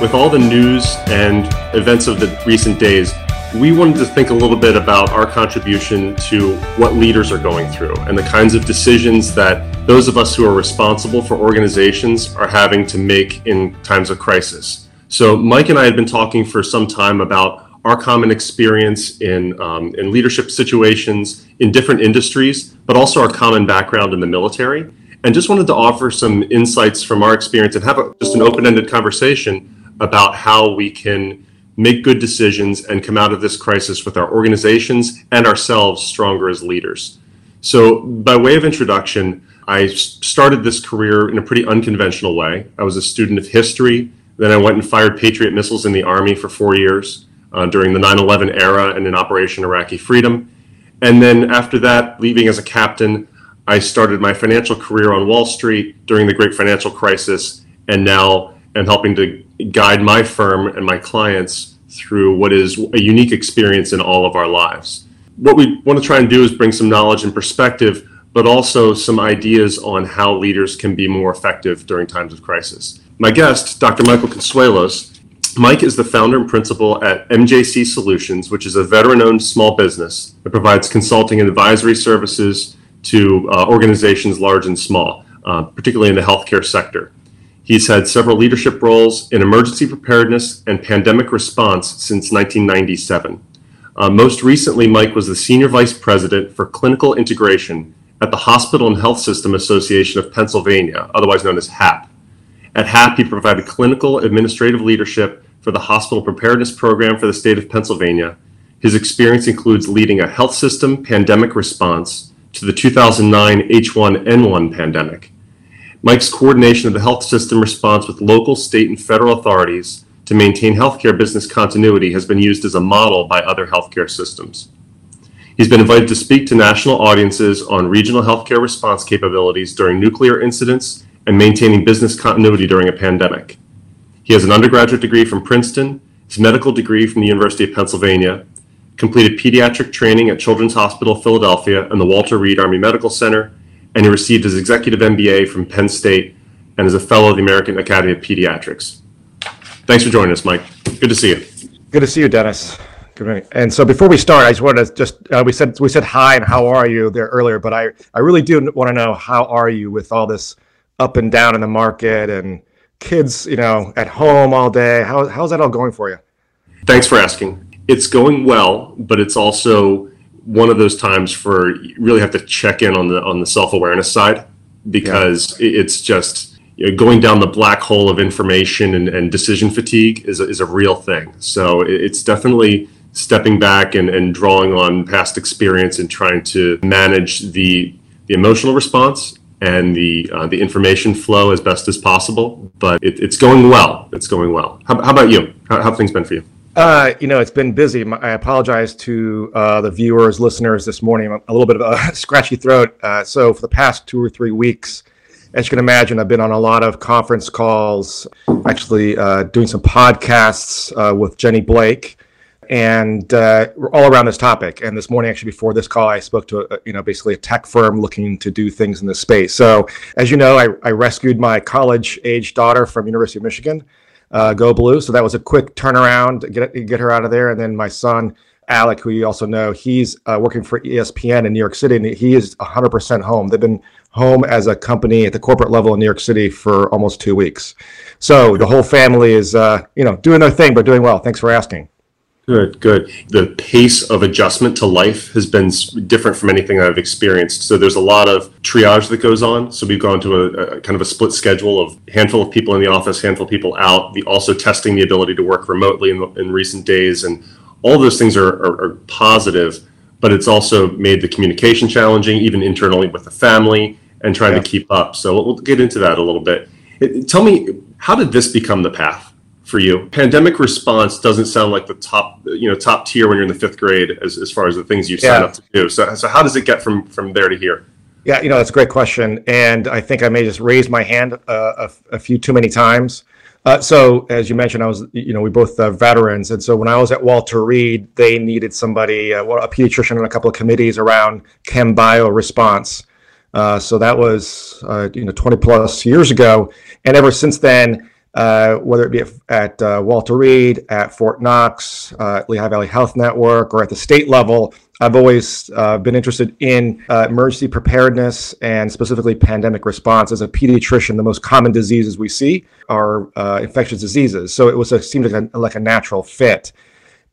with all the news and events of the recent days, we wanted to think a little bit about our contribution to what leaders are going through and the kinds of decisions that those of us who are responsible for organizations are having to make in times of crisis. So, Mike and I had been talking for some time about our common experience in, um, in leadership situations in different industries, but also our common background in the military. And just wanted to offer some insights from our experience and have a, just an open ended conversation about how we can make good decisions and come out of this crisis with our organizations and ourselves stronger as leaders. So, by way of introduction, I started this career in a pretty unconventional way. I was a student of history, then I went and fired Patriot missiles in the Army for four years uh, during the 9 11 era and in Operation Iraqi Freedom. And then after that, leaving as a captain, I started my financial career on Wall Street during the great financial crisis, and now am helping to guide my firm and my clients through what is a unique experience in all of our lives. What we want to try and do is bring some knowledge and perspective, but also some ideas on how leaders can be more effective during times of crisis. My guest, Dr. Michael Consuelos, Mike is the founder and principal at MJC Solutions, which is a veteran owned small business that provides consulting and advisory services to uh, organizations large and small, uh, particularly in the healthcare sector. He's had several leadership roles in emergency preparedness and pandemic response since 1997. Uh, most recently, Mike was the Senior Vice President for Clinical Integration at the Hospital and Health System Association of Pennsylvania, otherwise known as HAP. At HAP, he provided clinical administrative leadership for the Hospital Preparedness Program for the state of Pennsylvania. His experience includes leading a health system pandemic response to the 2009 H1N1 pandemic Mike's coordination of the health system response with local, state, and federal authorities to maintain healthcare business continuity has been used as a model by other healthcare systems. He's been invited to speak to national audiences on regional healthcare response capabilities during nuclear incidents and maintaining business continuity during a pandemic. He has an undergraduate degree from Princeton, his medical degree from the University of Pennsylvania, completed pediatric training at Children's Hospital Philadelphia and the Walter Reed Army Medical Center, and he received his executive MBA from Penn State and is a fellow of the American Academy of Pediatrics. Thanks for joining us, Mike. Good to see you. Good to see you, Dennis. Good morning. And so before we start, I just wanted to just uh, we said we said hi and how are you there earlier, but I I really do want to know how are you with all this up and down in the market and kids, you know, at home all day. How how's that all going for you? Thanks for asking. It's going well, but it's also one of those times for you really have to check in on the on the self awareness side because yeah. it's just you know, going down the black hole of information and, and decision fatigue is a, is a real thing. So it's definitely stepping back and, and drawing on past experience and trying to manage the the emotional response and the uh, the information flow as best as possible. But it, it's going well. It's going well. How, how about you? How, how have things been for you? Uh, you know, it's been busy. I apologize to uh, the viewers, listeners this morning. I'm a little bit of a scratchy throat. Uh, so, for the past two or three weeks, as you can imagine, I've been on a lot of conference calls, actually uh, doing some podcasts uh, with Jenny Blake, and uh, all around this topic. And this morning, actually, before this call, I spoke to a, you know basically a tech firm looking to do things in this space. So, as you know, I, I rescued my college-age daughter from University of Michigan uh, go blue. So that was a quick turnaround, get get her out of there. And then my son Alec, who you also know, he's uh, working for ESPN in New York City, and he is 100% home. They've been home as a company at the corporate level in New York City for almost two weeks. So the whole family is, uh, you know, doing their thing, but doing well. Thanks for asking. Good, good. The pace of adjustment to life has been different from anything I've experienced. So there's a lot of triage that goes on. So we've gone to a, a kind of a split schedule of handful of people in the office, handful of people out. The also testing the ability to work remotely in, in recent days, and all those things are, are, are positive. But it's also made the communication challenging, even internally with the family, and trying yeah. to keep up. So we'll get into that a little bit. It, tell me, how did this become the path? For you? Pandemic response doesn't sound like the top, you know, top tier when you're in the fifth grade as, as far as the things you sign yeah. up to do. So, so how does it get from from there to here? Yeah, you know, that's a great question, and I think I may just raise my hand uh, a, a, few too many times. Uh, so, as you mentioned, I was, you know, we both uh, veterans, and so when I was at Walter Reed, they needed somebody, uh, a pediatrician, and a couple of committees around chem bio response. Uh, so that was, uh, you know, 20 plus years ago, and ever since then, uh, whether it be at, at uh, Walter Reed, at Fort Knox, uh, Lehigh Valley Health Network, or at the state level, I've always been interested in emergency preparedness and specifically pandemic response. As a pediatrician, the most common diseases we see are infectious diseases. So it was a, seemed like a, like a natural fit.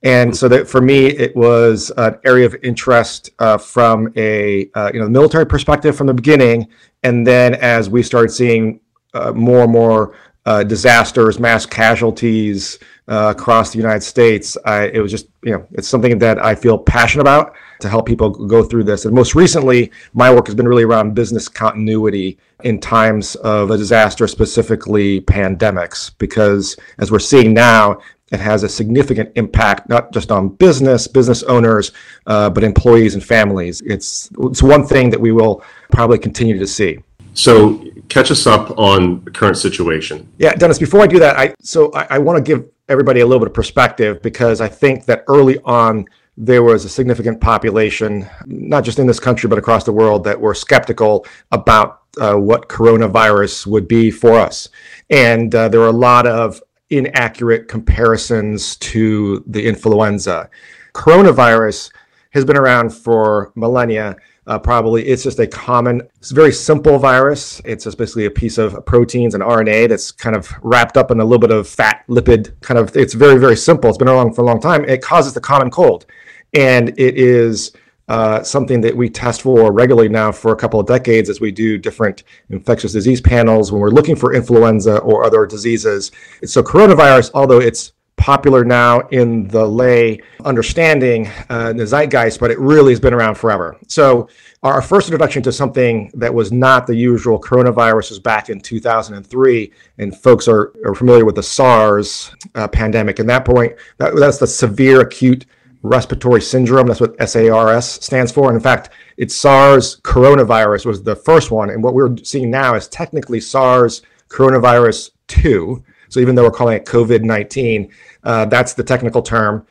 And so that for me, it was an area of interest uh, from a uh, you know military perspective from the beginning, and then as we started seeing uh, more and more uh, disasters, mass casualties uh, across the United States. I, it was just, you know, it's something that I feel passionate about to help people go through this. And most recently, my work has been really around business continuity in times of a disaster, specifically pandemics, because as we're seeing now, it has a significant impact not just on business, business owners, uh, but employees and families. It's it's one thing that we will probably continue to see. So catch us up on the current situation. Yeah, Dennis. Before I do that, I so I, I want to give everybody a little bit of perspective because I think that early on there was a significant population, not just in this country but across the world, that were skeptical about uh, what coronavirus would be for us, and uh, there were a lot of inaccurate comparisons to the influenza. Coronavirus has been around for millennia uh, probably it's just a common, it's a very simple virus. It's just basically a piece of proteins and RNA that's kind of wrapped up in a little bit of fat lipid kind of. It's very very simple. It's been around for a long time. It causes the common cold, and it is. Uh, something that we test for regularly now for a couple of decades as we do different infectious disease panels when we're looking for influenza or other diseases. So, coronavirus, although it's popular now in the lay understanding, uh, the zeitgeist, but it really has been around forever. So, our first introduction to something that was not the usual coronavirus was back in 2003, and folks are, are familiar with the SARS uh, pandemic. And that point, that, that's the severe acute respiratory syndrome. That's what SARS stands for. And in fact, it's SARS coronavirus was the first one, and what we're seeing now is technically SARS coronavirus 2 so even though we're calling it COVID 19, uh, that's the technical term.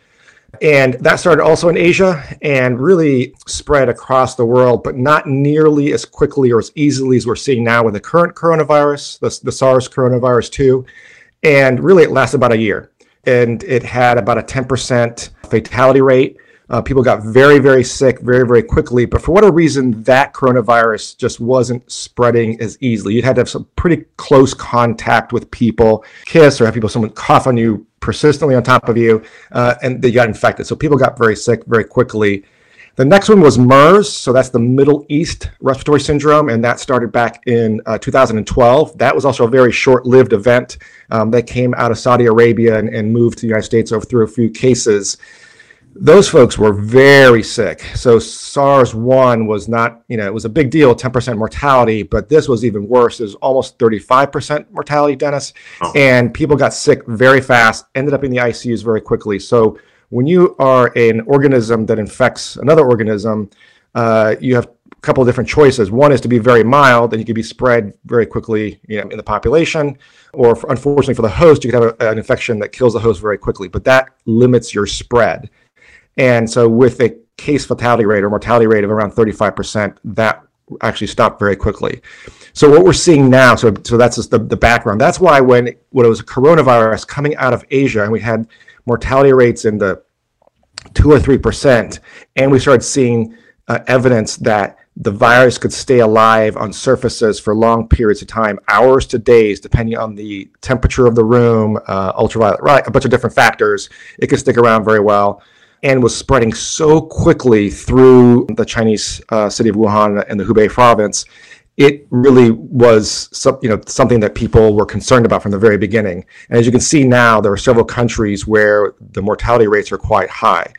And that started also in Asia and really spread across the world, but not nearly as quickly or as easily as we're seeing now with the current coronavirus, the, the SARS coronavirus 2. And really, it lasted about a year. And it had about a 10% fatality rate. Uh, people got very, very sick very, very quickly. But for whatever reason, that coronavirus just wasn't spreading as easily. You had to have some pretty close contact with people, kiss, or have people, someone cough on you persistently on top of you, uh, and they got infected. So people got very sick very quickly. The next one was MERS, so that's the Middle East Respiratory Syndrome, and that started back in uh, 2012. That was also a very short-lived event um, that came out of Saudi Arabia and, and moved to the United States over through a few cases those folks were very sick. So SARS one was not, you know, it was a big deal, 10% mortality, but this was even worse. It was almost 35% mortality, Dennis. Oh. And people got sick very fast, ended up in the ICUs very quickly. So when you are an organism that infects another organism, uh, you have a couple of different choices. One is to be very mild, and you can be spread very quickly, you know, in the population. Or for, unfortunately for the host, you could have a, an infection that kills the host very quickly. But that limits your spread. And so, with a case fatality rate or mortality rate of around 35%, that actually stopped very quickly. So, what we're seeing now, so, so that's just the, the background. That's why when, when it was a coronavirus coming out of Asia and we had mortality rates in the two or 3%, and we started seeing uh, evidence that the virus could stay alive on surfaces for long periods of time, hours to days, depending on the temperature of the room, uh, ultraviolet light, a bunch of different factors. It could stick around very well and was spreading so quickly through the Chinese uh, city of Wuhan and the Hubei province, it really was some, you know something that people were concerned about from the very beginning. And as you can see now, there are several countries where the mortality rates are quite high.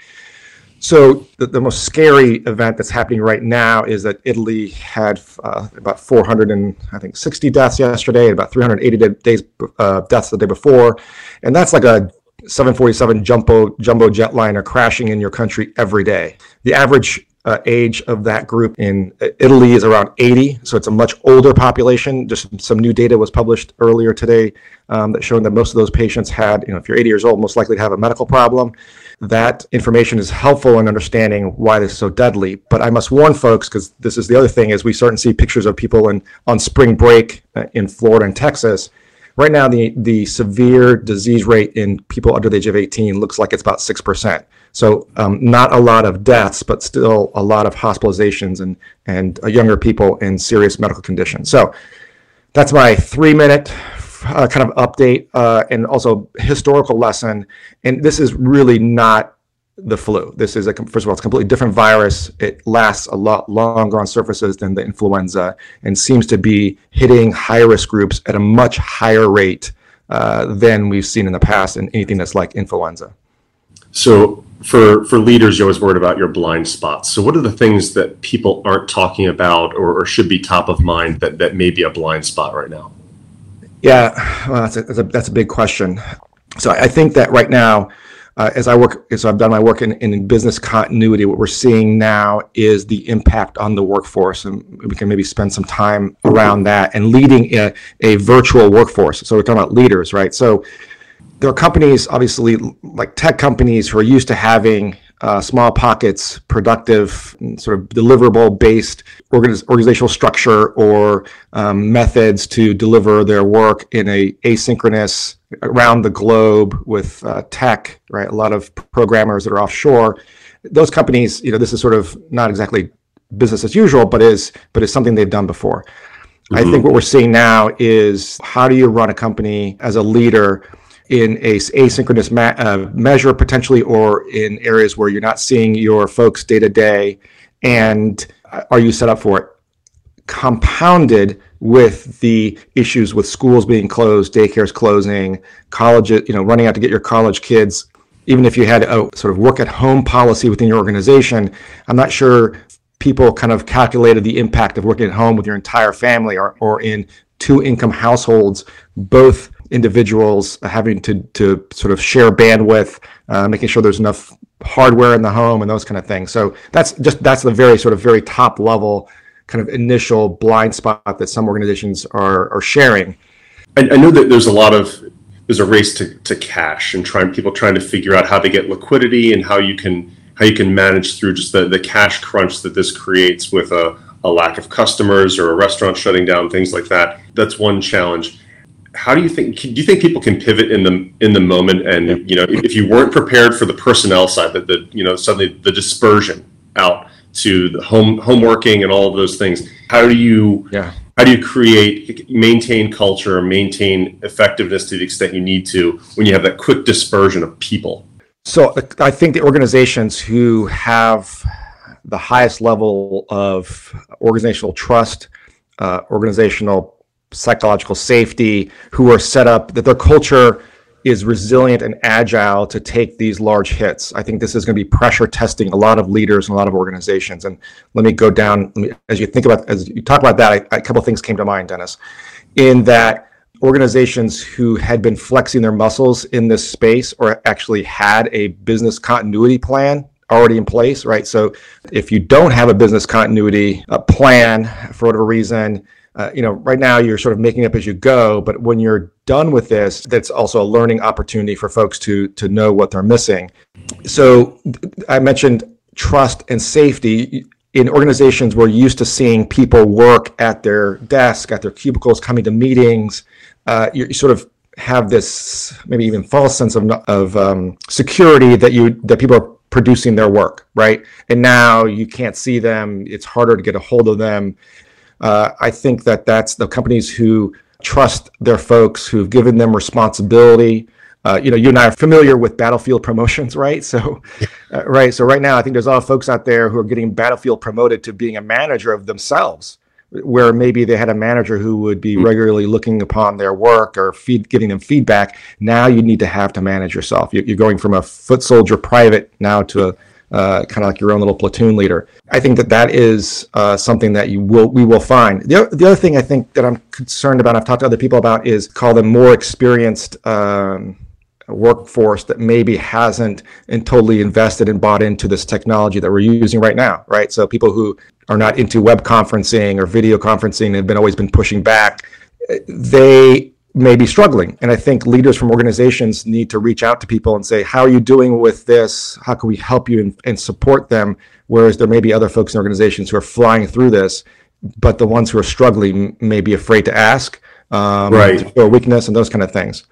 So the, the most scary event that's happening right now is that Italy had uh, about 400 and I think 60 deaths yesterday, about 380 days uh, deaths the day before, and that's like a 747 jumbo jumbo jetliner crashing in your country every day. The average uh, age of that group in Italy is around 80, so it's a much older population. Just some new data was published earlier today um, that showing that most of those patients had, you know, if you're 80 years old, most likely to have a medical problem. That information is helpful in understanding why this is so deadly. But I must warn folks, because this is the other thing, is we start to see pictures of people in, on spring break uh, in Florida and Texas right now the the severe disease rate in people under the age of 18 looks like it's about six percent. So um, not a lot of deaths, but still a lot of hospitalizations and and uh, younger people in serious medical conditions. So that's my three minute uh, kind of update uh, and also historical lesson. And this is really not the flu. This is a first of all, it's a completely different virus. It lasts a lot longer on surfaces than the influenza, and seems to be hitting high risk groups at a much higher rate uh, than we've seen in the past in anything that's like influenza. So for for leaders, you're always worried about your blind spots. So what are the things that people aren't talking about or, or should be top of mind that that may be a blind spot right now? Yeah, well, that's a, that's a, that's a big question. So I think that right now, uh, as I work, so I've done my work in, in business continuity. What we're seeing now is the impact on the workforce, and we can maybe spend some time around that and leading a, a virtual workforce. So we're talking about leaders, right? So there are companies, obviously, like tech companies, who are used to having uh, small pockets, productive, sort of deliverable based organiz- organizational structure or um, methods to deliver their work in a asynchronous around the globe with uh, tech, right? A lot of programmers that are offshore. Those companies, you know, this is sort of not exactly business as usual, but is but is something they've done before. Mm-hmm. I think what we're seeing now is how do you run a company as a leader in a asynchronous ma- uh, measure potentially, or in areas where you're not seeing your folks day to day, and are you set up for it? Compounded with the issues with schools being closed, daycares closing, colleges, you know, running out to get your college kids. Even if you had a sort of work at home policy within your organization, I'm not sure people kind of calculated the impact of working at home with your entire family or, or in two income households, both individuals having to, to sort of share bandwidth, uh, making sure there's enough hardware in the home and those kind of things. So that's just that's the very sort of very top level kind of initial blind spot that some organizations are are sharing. I, I know that there's a lot of there's a race to, to cash and trying people trying to figure out how to get liquidity and how you can how you can manage through just the, the cash crunch that this creates with a, a lack of customers or a restaurant shutting down, things like that. That's one challenge how do you think do you think people can pivot in the in the moment and yeah. you know if you weren't prepared for the personnel side that the you know suddenly the dispersion out to the home home working and all of those things how do you yeah how do you create maintain culture maintain effectiveness to the extent you need to when you have that quick dispersion of people so i think the organizations who have the highest level of organizational trust uh, organizational psychological safety, who are set up that their culture is resilient and agile to take these large hits. I think this is going to be pressure testing a lot of leaders and a lot of organizations. And let me go down me, as you think about as you talk about that. I, a couple of things came to mind, Dennis, in that organizations who had been flexing their muscles in this space or actually had a business continuity plan already in place, right? So if you don't have a business continuity uh, plan for whatever reason, uh, you know, right now you're sort of making up as you go, but when you're done with this, that's also a learning opportunity for folks to to know what they're missing. So I mentioned trust and safety. In organizations we're used to seeing people work at their desk at their cubicles coming to meetings. Uh, you sort of have this maybe even false sense of, of um, security that you that people are producing their work right? And now you can't see them. It's harder to get a hold of them uh, I think that that's the companies who trust their folks, who've given them responsibility. Uh, you know, you and I are familiar with battlefield promotions, right? So, uh, right. So right now, I think there's a lot of folks out there who are getting battlefield promoted to being a manager of themselves, where maybe they had a manager who would be mm-hmm. regularly looking upon their work or feed, giving them feedback. Now you need to have to manage yourself. You're going from a foot soldier private now to a uh, kind of like your own little platoon leader. I think that that is uh, something that you will we will find. The, the other thing I think that I'm concerned about, I've talked to other people about, is call them more experienced. Um, workforce that maybe hasn't and totally invested and bought into this technology that we're using right now right so people who are not into web conferencing or video conferencing have been always been pushing back they may be struggling. And I think leaders from organizations need to reach out to people and say, How are you doing with this? How can we help you and, and support them? Whereas there may be other folks in organizations who are flying through this, but the ones who are struggling may be afraid to ask. um, right. or weakness and those kind of things.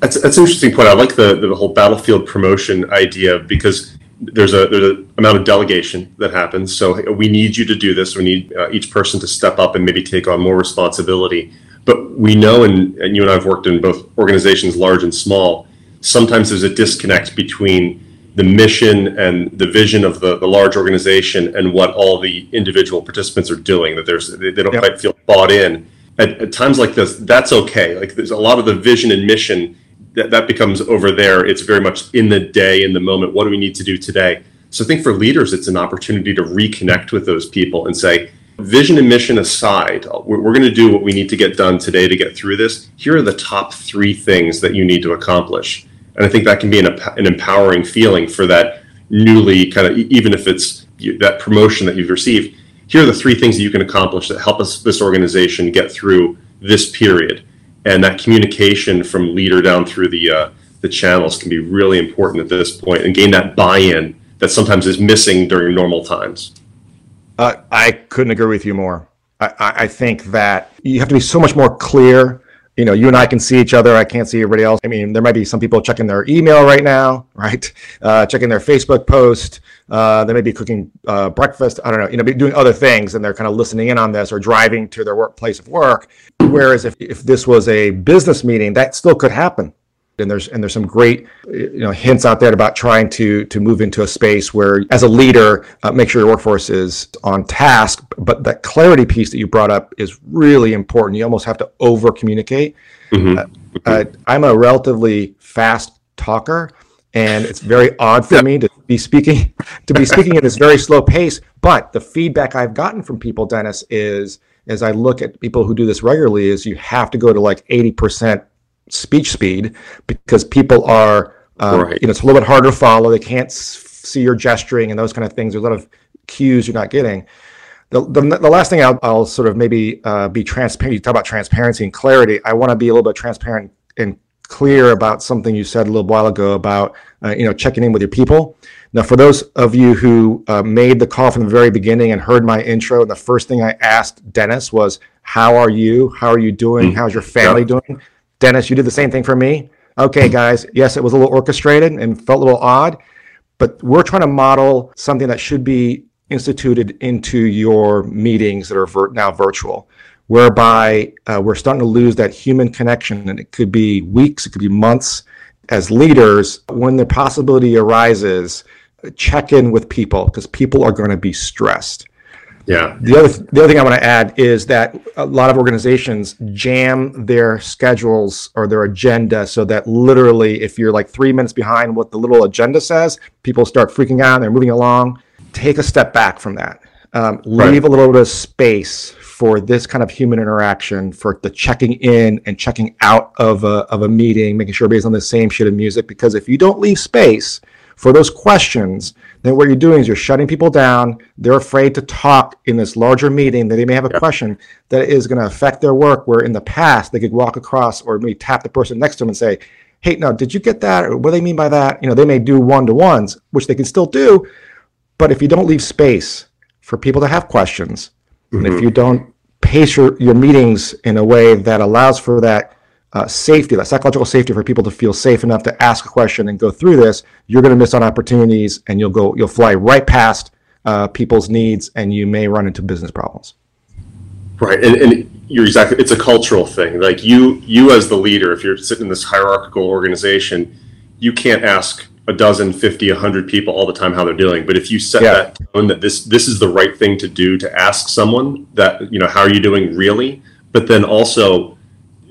That's, that's an interesting point. I like the, the whole battlefield promotion idea because there's a there's an amount of delegation that happens. So we need you to do this. We need uh, each person to step up and maybe take on more responsibility. But we know, and, and you and I have worked in both organizations, large and small. Sometimes there's a disconnect between the mission and the vision of the, the large organization and what all the individual participants are doing. That there's they, they don't yep. quite feel bought in. At, at times like this, that's okay. Like there's a lot of the vision and mission that, that becomes over there. It's very much in the day, in the moment. What do we need to do today? So I think for leaders, it's an opportunity to reconnect with those people and say, vision and mission aside, we're, we're going to do what we need to get done today to get through this. Here are the top three things that you need to accomplish. And I think that can be an, an empowering feeling for that newly kind of, even if it's that promotion that you've received. Here are the three things that you can accomplish that help us, this organization, get through this period and that communication from leader down through the uh, the channels can be really important at this point and gain that buy-in that sometimes is missing during normal times. Uh, I couldn't agree with you more. I, I, think that you have to be so much more clear. You know, you and I can see each other. I can't see everybody else. I mean, there might be some people checking their email right now, right? Uh, checking their Facebook post. Uh, they may be cooking uh, breakfast. I don't know, you know, be doing other things and they're kind of listening in on this or driving to their workplace of work. Whereas if, if this was a business meeting, that still could happen. And there's and there's some great you know hints out there about trying to to move into a space where, as a leader, uh, make sure your workforce is on task. But that clarity piece that you brought up is really important. You almost have to over communicate. Mm-hmm. Uh, uh, I'm a relatively fast talker, and it's very odd for me to be speaking to be speaking at this very slow pace. But the feedback I've gotten from people, Dennis, is as I look at people who do this regularly, is you have to go to like eighty percent speech speed because people are um, right. you know it's a little bit harder to follow. They can't see your gesturing and those kind of things. There's a lot of cues you're not getting. The, the, the last thing I'll, I'll, sort of maybe uh, be transparent. You talk about transparency and clarity. I want to be a little bit transparent and clear about something you said a little while ago about uh, you know checking in with your people. Now, for those of you who uh, made the call from the very beginning and heard my intro, the first thing I asked Dennis was, "How are you? How are you doing? Mm-hmm. How's your family doing?" Dennis, you did the same thing for me. Okay, guys. Yes, it was a little orchestrated and felt a little odd, but we're trying to model something that should be instituted into your meetings that are vir- now virtual whereby uh, we're starting to lose that human connection. And it could be weeks, it could be months. As leaders, when the possibility arises, check in with people because people are going to be stressed. Yeah. The other the other thing I want to add is that a lot of organizations jam their schedules or their agenda so that literally if you're like 3 minutes behind what the little agenda says, people start freaking out and they're moving along. Take a step back from that. Um, leave right. a little bit of space for this kind of human interaction, for the checking in and checking out of a, of a meeting, making sure everybody's on the same sheet of music. Because if you don't leave space for those questions, then what you're doing is you're shutting people down. They're afraid to talk in this larger meeting that they may have a yep. question that is going to affect their work. Where in the past they could walk across or maybe tap the person next to them and say, "Hey, no, did you get that? Or what do they mean by that?" You know, they may do one to ones, which they can still do, but if you don't leave space for people to have questions, mm-hmm. and if mm-hmm. you don't pace your, your meetings in a way that allows for that uh, safety, that psychological safety for people to feel safe enough to ask a question and go through this, you're going to miss on opportunities and you'll go, you'll fly right past uh, people's needs and you may run into business problems. Right, and, and you're exactly. It's a cultural thing. Like you, you as the leader, if you're sitting in this hierarchical organization, you can't ask a dozen, 50, 100 people all the time how they're doing. But if you set yeah. that tone that this this is the right thing to do to ask someone that, you know, how are you doing really? But then also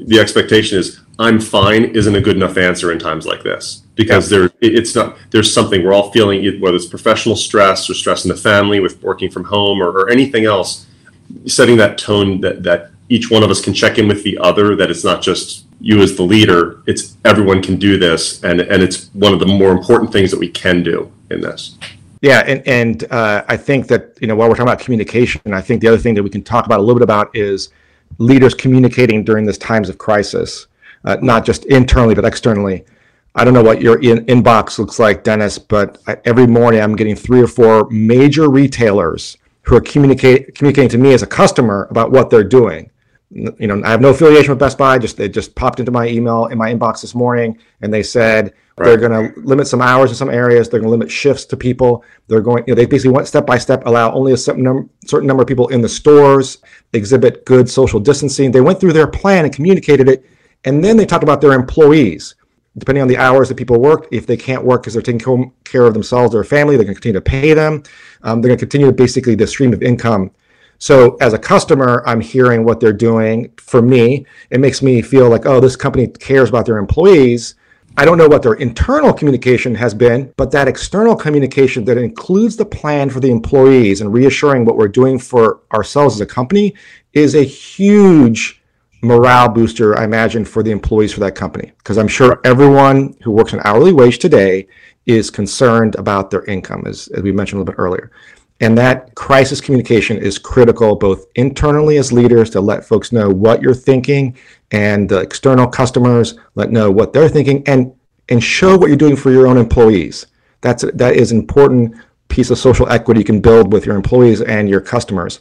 the expectation is I'm fine isn't a good enough answer in times like this because yeah. there it's not there's something we're all feeling whether it's professional stress or stress in the family with working from home or, or anything else setting that tone that that each one of us can check in with the other that it's not just you as the leader, it's everyone can do this, and and it's one of the more important things that we can do in this. Yeah, and and uh, I think that you know while we're talking about communication, I think the other thing that we can talk about a little bit about is leaders communicating during these times of crisis, uh, not just internally but externally. I don't know what your in- inbox looks like, Dennis, but I, every morning I'm getting three or four major retailers who are communicate, communicating to me as a customer about what they're doing you know, I have no affiliation with Best Buy. Just they just popped into my email in my inbox this morning, and they said right. they're going to limit some hours in some areas. They're going to limit shifts to people. They're going, you know, they basically went step by step, allow only a certain, num- certain number of people in the stores, exhibit good social distancing. They went through their plan and communicated it, and then they talked about their employees. Depending on the hours that people work, if they can't work because they're taking care of themselves or family, they're going to continue to pay them. Um, they're going to continue basically the stream of income so as a customer, I'm hearing what they're doing. For me, it makes me feel like, oh, this company cares about their employees. I don't know what their internal communication has been, but that external communication that includes the plan for the employees and reassuring what we're doing for ourselves as a company is a huge morale booster, I imagine, for the employees for that company. Because I'm sure everyone who works an hourly wage today is concerned about their income, as, as we mentioned a little bit earlier. And that crisis communication is critical both internally as leaders to let folks know what you're thinking and the external customers let know what they're thinking and and show what you're doing for your own employees. That's that is an important piece of social equity you can build with your employees and your customers.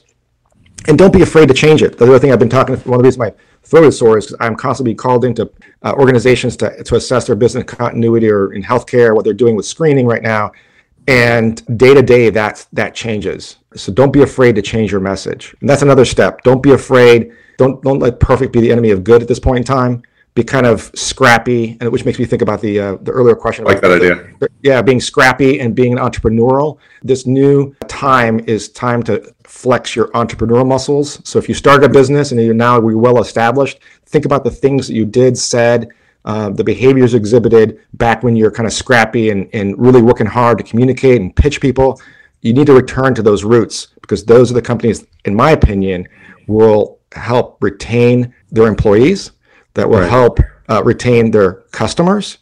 And don't be afraid to change it. The other thing I've been talking, one of the reasons my throat is sore is because I'm constantly called into uh, organizations to, to assess their business continuity or in healthcare, what they're doing with screening right now and day to day that that changes. So don't be afraid to change your message. And that's another step. Don't be afraid. Don't don't let perfect be the enemy of good at this point in time. Be kind of scrappy and which makes me think about the uh, the earlier question like that idea. the, yeah being scrappy and being entrepreneurial. This new time is time to flex your entrepreneurial muscles. So if you start a business and you're now well established think about the things that you did said uh, the behaviors exhibited back when you're kind of scrappy and, and really working hard to communicate and pitch people, you need to return to those roots because those are the companies, in my opinion, will help retain their employees, that will right. help uh, retain their customers,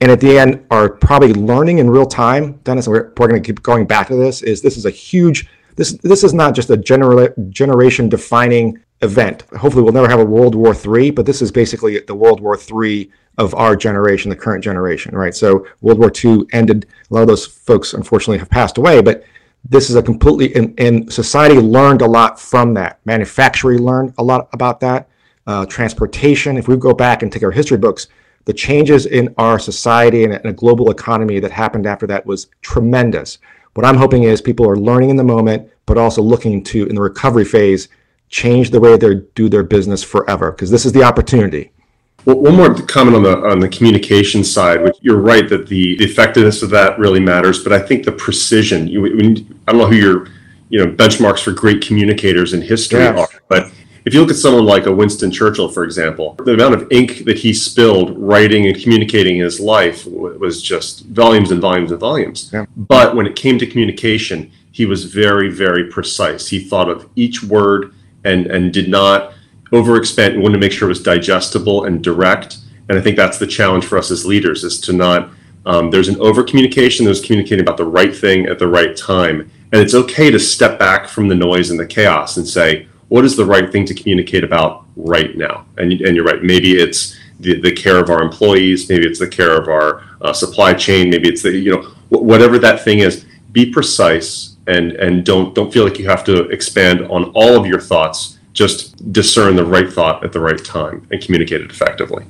and at the end are probably learning in real time. Dennis, we're, we're going to keep going back to this. Is this is a huge this this is not just a genera- generation defining event. Hopefully, we'll never have a World War III, but this is basically the World War III of our generation, the current generation, right? So World War II ended. A lot of those folks, unfortunately, have passed away, but this is a completely and, and society learned a lot from that. Manufacturing learned a lot about that. Uh, transportation. If we go back and take our history books, the changes in our society and, and a global economy that happened after that was tremendous. What I'm hoping is people are learning in the moment, but also looking to in the recovery phase change the way they do their business forever because this is the opportunity. Well, one more comment on the on the communication side, which you're right that the, the effectiveness of that really matters, but I think the precision. You, I don't know who your you know benchmarks for great communicators in history are, but if you look at someone like a Winston Churchill, for example, the amount of ink that he spilled writing and communicating his life was just volumes and volumes and volumes. Yeah. But when it came to communication, he was very, very precise. He thought of each word and and did not overexpand. We wanted to make sure it was digestible and direct. And I think that's the challenge for us as leaders is to not. Um, there's an over communication. There's communicating about the right thing at the right time, and it's okay to step back from the noise and the chaos and say, what is the right thing to communicate about right now? And and you're right. Maybe it's the, the care of our employees. Maybe it's the care of our uh, supply chain. Maybe it's the you know whatever that thing is. Be precise and and don't don't feel like you have to expand on all of your thoughts just discern the right thought at the right time and communicate it effectively.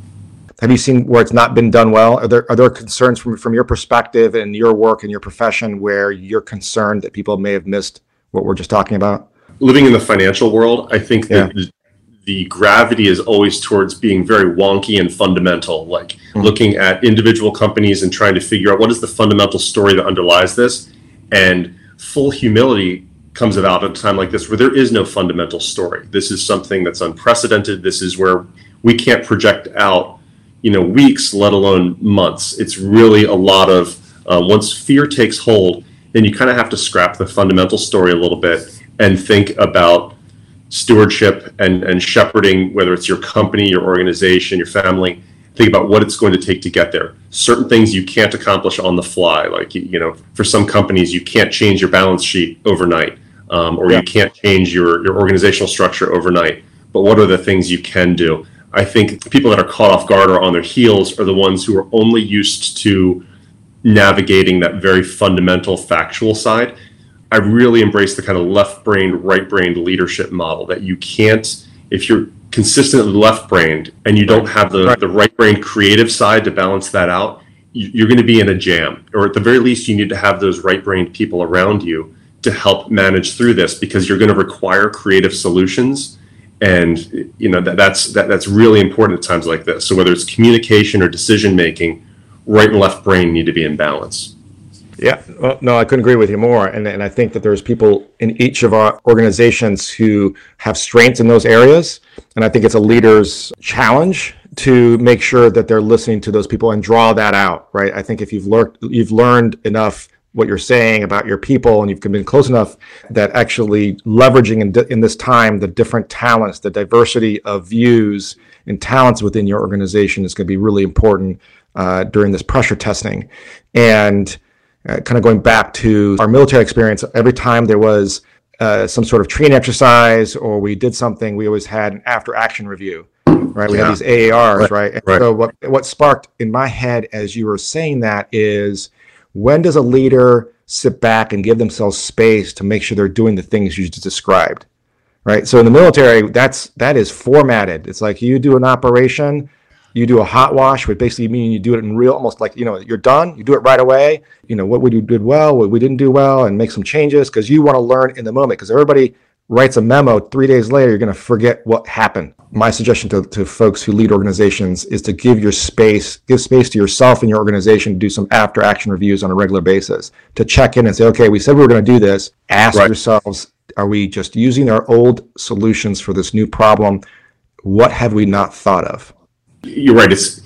Have you seen where it's not been done well? Are there are there concerns from from your perspective and your work and your profession where you're concerned that people may have missed what we're just talking about? Living in the financial world, I think yeah. that the gravity is always towards being very wonky and fundamental, like mm-hmm. looking at individual companies and trying to figure out what is the fundamental story that underlies this. And full humility comes about at a time like this where there is no fundamental story. This is something that's unprecedented. This is where we can't project out, you know, weeks, let alone months. It's really a lot of uh, once fear takes hold, then you kind of have to scrap the fundamental story a little bit and think about stewardship and, and shepherding, whether it's your company, your organization, your family. Think about what it's going to take to get there. Certain things you can't accomplish on the fly. Like, you know, for some companies, you can't change your balance sheet overnight um, or yeah. you can't change your, your organizational structure overnight. But what are the things you can do? I think people that are caught off guard or on their heels are the ones who are only used to navigating that very fundamental factual side. I really embrace the kind of left brained, right brained leadership model that you can't, if you're consistently left brained and you don't have the, right. the right brain creative side to balance that out, you're going to be in a jam. Or at the very least, you need to have those right brained people around you to help manage through this because you're going to require creative solutions. And you know that, that's that, that's really important at times like this. So whether it's communication or decision making, right and left brain need to be in balance. Yeah, well, no, I couldn't agree with you more. And, and I think that there's people in each of our organizations who have strengths in those areas. And I think it's a leader's challenge to make sure that they're listening to those people and draw that out, right? I think if you've learned you've learned enough what you're saying about your people and you've been close enough that actually leveraging in, in this time the different talents, the diversity of views and talents within your organization is going to be really important uh, during this pressure testing. And uh, kind of going back to our military experience, every time there was uh, some sort of training exercise or we did something, we always had an after action review, right? We yeah. had these AARs, right? right? right. So what what sparked in my head as you were saying that is when does a leader sit back and give themselves space to make sure they're doing the things you just described, right? So in the military, that's that is formatted. It's like you do an operation you do a hot wash, which basically means you do it in real, almost like you know you're done. You do it right away. You know what we did well, what we didn't do well, and make some changes because you want to learn in the moment. Because everybody writes a memo three days later, you're going to forget what happened. My suggestion to, to folks who lead organizations is to give your space, give space to yourself and your organization to do some after action reviews on a regular basis to check in and say, okay, we said we were going to do this. Ask right. yourselves, are we just using our old solutions for this new problem? What have we not thought of? You're right. It's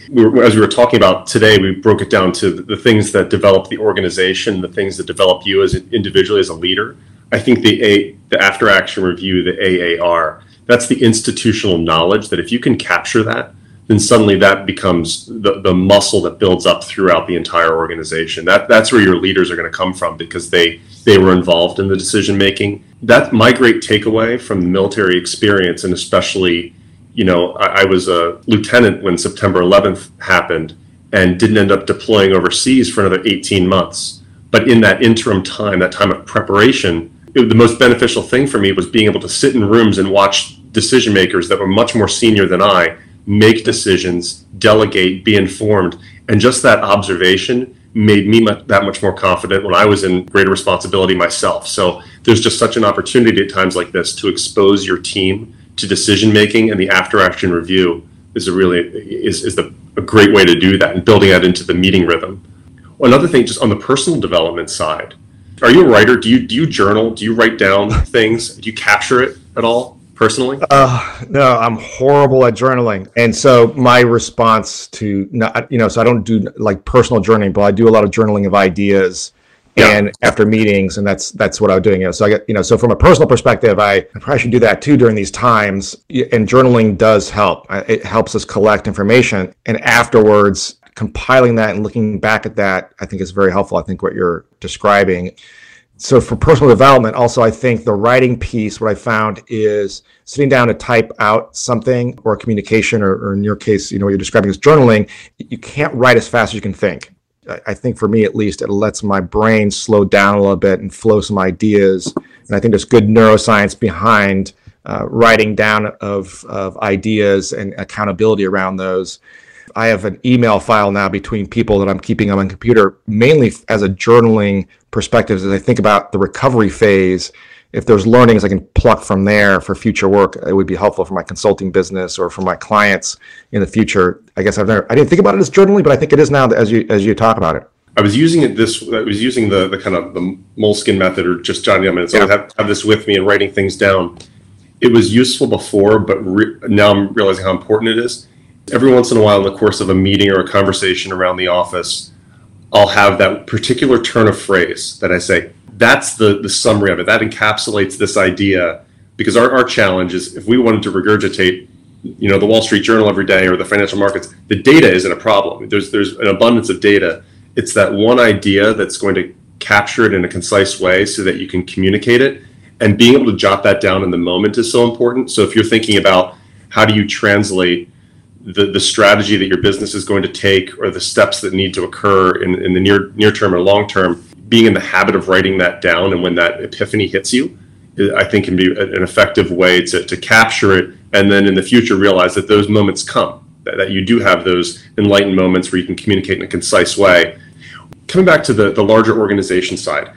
as we were talking about today. We broke it down to the things that develop the organization, the things that develop you as an individually as a leader. I think the a the after action review, the AAR, that's the institutional knowledge that if you can capture that, then suddenly that becomes the, the muscle that builds up throughout the entire organization. That that's where your leaders are going to come from because they they were involved in the decision making. That's my great takeaway from the military experience, and especially you know, I, I was a lieutenant when September 11th happened and didn't end up deploying overseas for another 18 months. But in that interim time, that time of preparation, it, the most beneficial thing for me was being able to sit in rooms and watch decision makers that were much more senior than I make decisions, delegate, be informed. And just that observation made me much, that much more confident when I was in greater responsibility myself. So there's just such an opportunity at times like this to expose your team to decision making and the after action review is a really is, is the, a great way to do that and building that into the meeting rhythm another thing just on the personal development side are you a writer do you do you journal do you write down things do you capture it at all personally uh, no i'm horrible at journaling and so my response to not you know so i don't do like personal journaling but i do a lot of journaling of ideas yeah. and after meetings, and that's that's what I was doing. You know, so I get you know, so from a personal perspective, I, probably should do that too during these times. And journaling does help. It helps us collect information, and afterwards, compiling that and looking back at that, I think is very helpful. I think what you're describing. So for personal development, also I think the writing piece, what I found is sitting down to type out something or communication, or, or in your case, you know, what you're describing as journaling. You can't write as fast as you can think I think for me at least, it lets my brain slow down a little bit and flow some ideas. And I think there's good neuroscience behind uh, writing down of, of ideas and accountability around those. I have an email file now between people that I'm keeping on my computer, mainly as a journaling perspective, as I think about the recovery phase if there's learnings I can pluck from there for future work, it would be helpful for my consulting business or for my clients in the future. I guess I've never, I didn't think about it as journaling, but I think it is now as you as you talk about it. I was using it this. I was using the the kind of the moleskin method or just jotting them in. So yeah. I have, have this with me and writing things down. It was useful before, but re- now I'm realizing how important it is. Every once in a while, in the course of a meeting or a conversation around the office, I'll have that particular turn of phrase that I say, that's the the summary of it. That encapsulates this idea because our, our challenge is if we wanted to regurgitate, you know, the Wall Street Journal every day or the financial markets, the data isn't a problem. There's there's an abundance of data. It's that one idea that's going to capture it in a concise way so that you can communicate it. And being able to jot that down in the moment is so important. So if you're thinking about how do you translate the, the strategy that your business is going to take or the steps that need to occur in, in the near near term or long term, being in the habit of writing that down and when that epiphany hits you, I think can be an effective way to, to capture it and then in the future realize that those moments come, that, that you do have those enlightened moments where you can communicate in a concise way. Coming back to the, the larger organization side,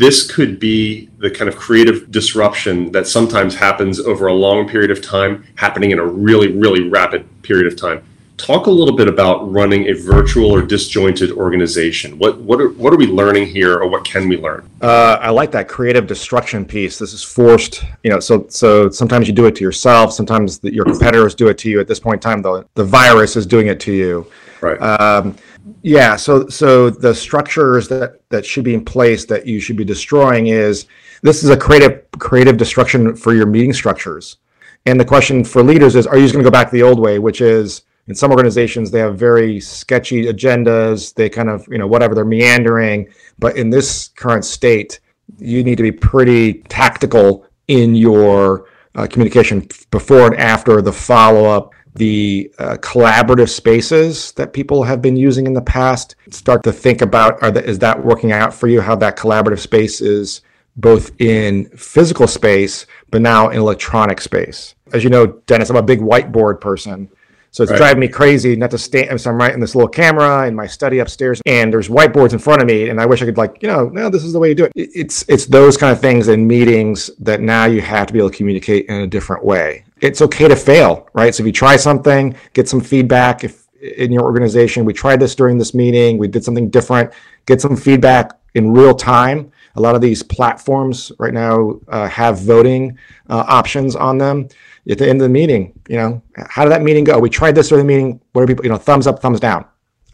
this could be the kind of creative disruption that sometimes happens over a long period of time, happening in a really, really rapid period of time. Talk a little bit about running a virtual or disjointed organization. What what are, what are we learning here, or what can we learn? Uh, I like that creative destruction piece. This is forced, you know. So so sometimes you do it to yourself. Sometimes the, your competitors do it to you. At this point in time, though, the virus is doing it to you. Right. Um, yeah. So so the structures that that should be in place that you should be destroying is this is a creative creative destruction for your meeting structures. And the question for leaders is: Are you just going to go back to the old way, which is in some organizations they have very sketchy agendas they kind of you know whatever they're meandering but in this current state you need to be pretty tactical in your uh, communication before and after the follow-up the uh, collaborative spaces that people have been using in the past start to think about are that is that working out for you how that collaborative space is both in physical space but now in electronic space as you know dennis i'm a big whiteboard person so it's right. driving me crazy not to stand. So I'm right in this little camera in my study upstairs, and there's whiteboards in front of me, and I wish I could like, you know, no, this is the way you do it. It's it's those kind of things in meetings that now you have to be able to communicate in a different way. It's okay to fail, right? So if you try something, get some feedback. If in your organization, we tried this during this meeting, we did something different, get some feedback in real time. A lot of these platforms right now uh, have voting uh, options on them at the end of the meeting, you know, how did that meeting go? We tried this during the meeting. What are people, you know, thumbs up, thumbs down?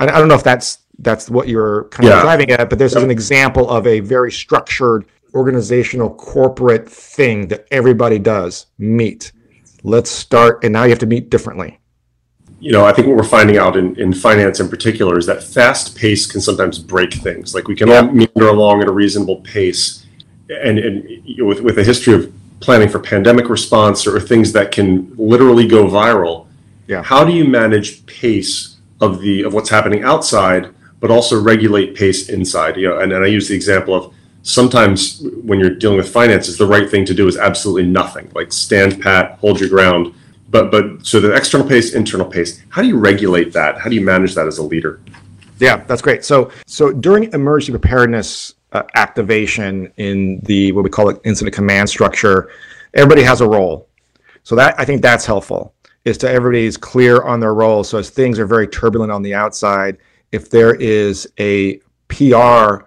I, I don't know if that's that's what you're kind yeah. of driving at, but this is an example of a very structured organizational corporate thing that everybody does. Meet. Let's start, and now you have to meet differently. You know, I think what we're finding out in, in finance in particular is that fast pace can sometimes break things. Like we can yeah. all meander along at a reasonable pace, and, and you know, with with a history of planning for pandemic response or things that can literally go viral. Yeah. How do you manage pace of the of what's happening outside, but also regulate pace inside? You know, and, and I use the example of sometimes when you're dealing with finances, the right thing to do is absolutely nothing. Like stand pat, hold your ground. But but so the external pace, internal pace. How do you regulate that? How do you manage that as a leader? Yeah, that's great. So so during emergency preparedness uh, activation in the what we call it incident command structure, everybody has a role. So that I think that's helpful is to everybody's clear on their role. So as things are very turbulent on the outside, if there is a PR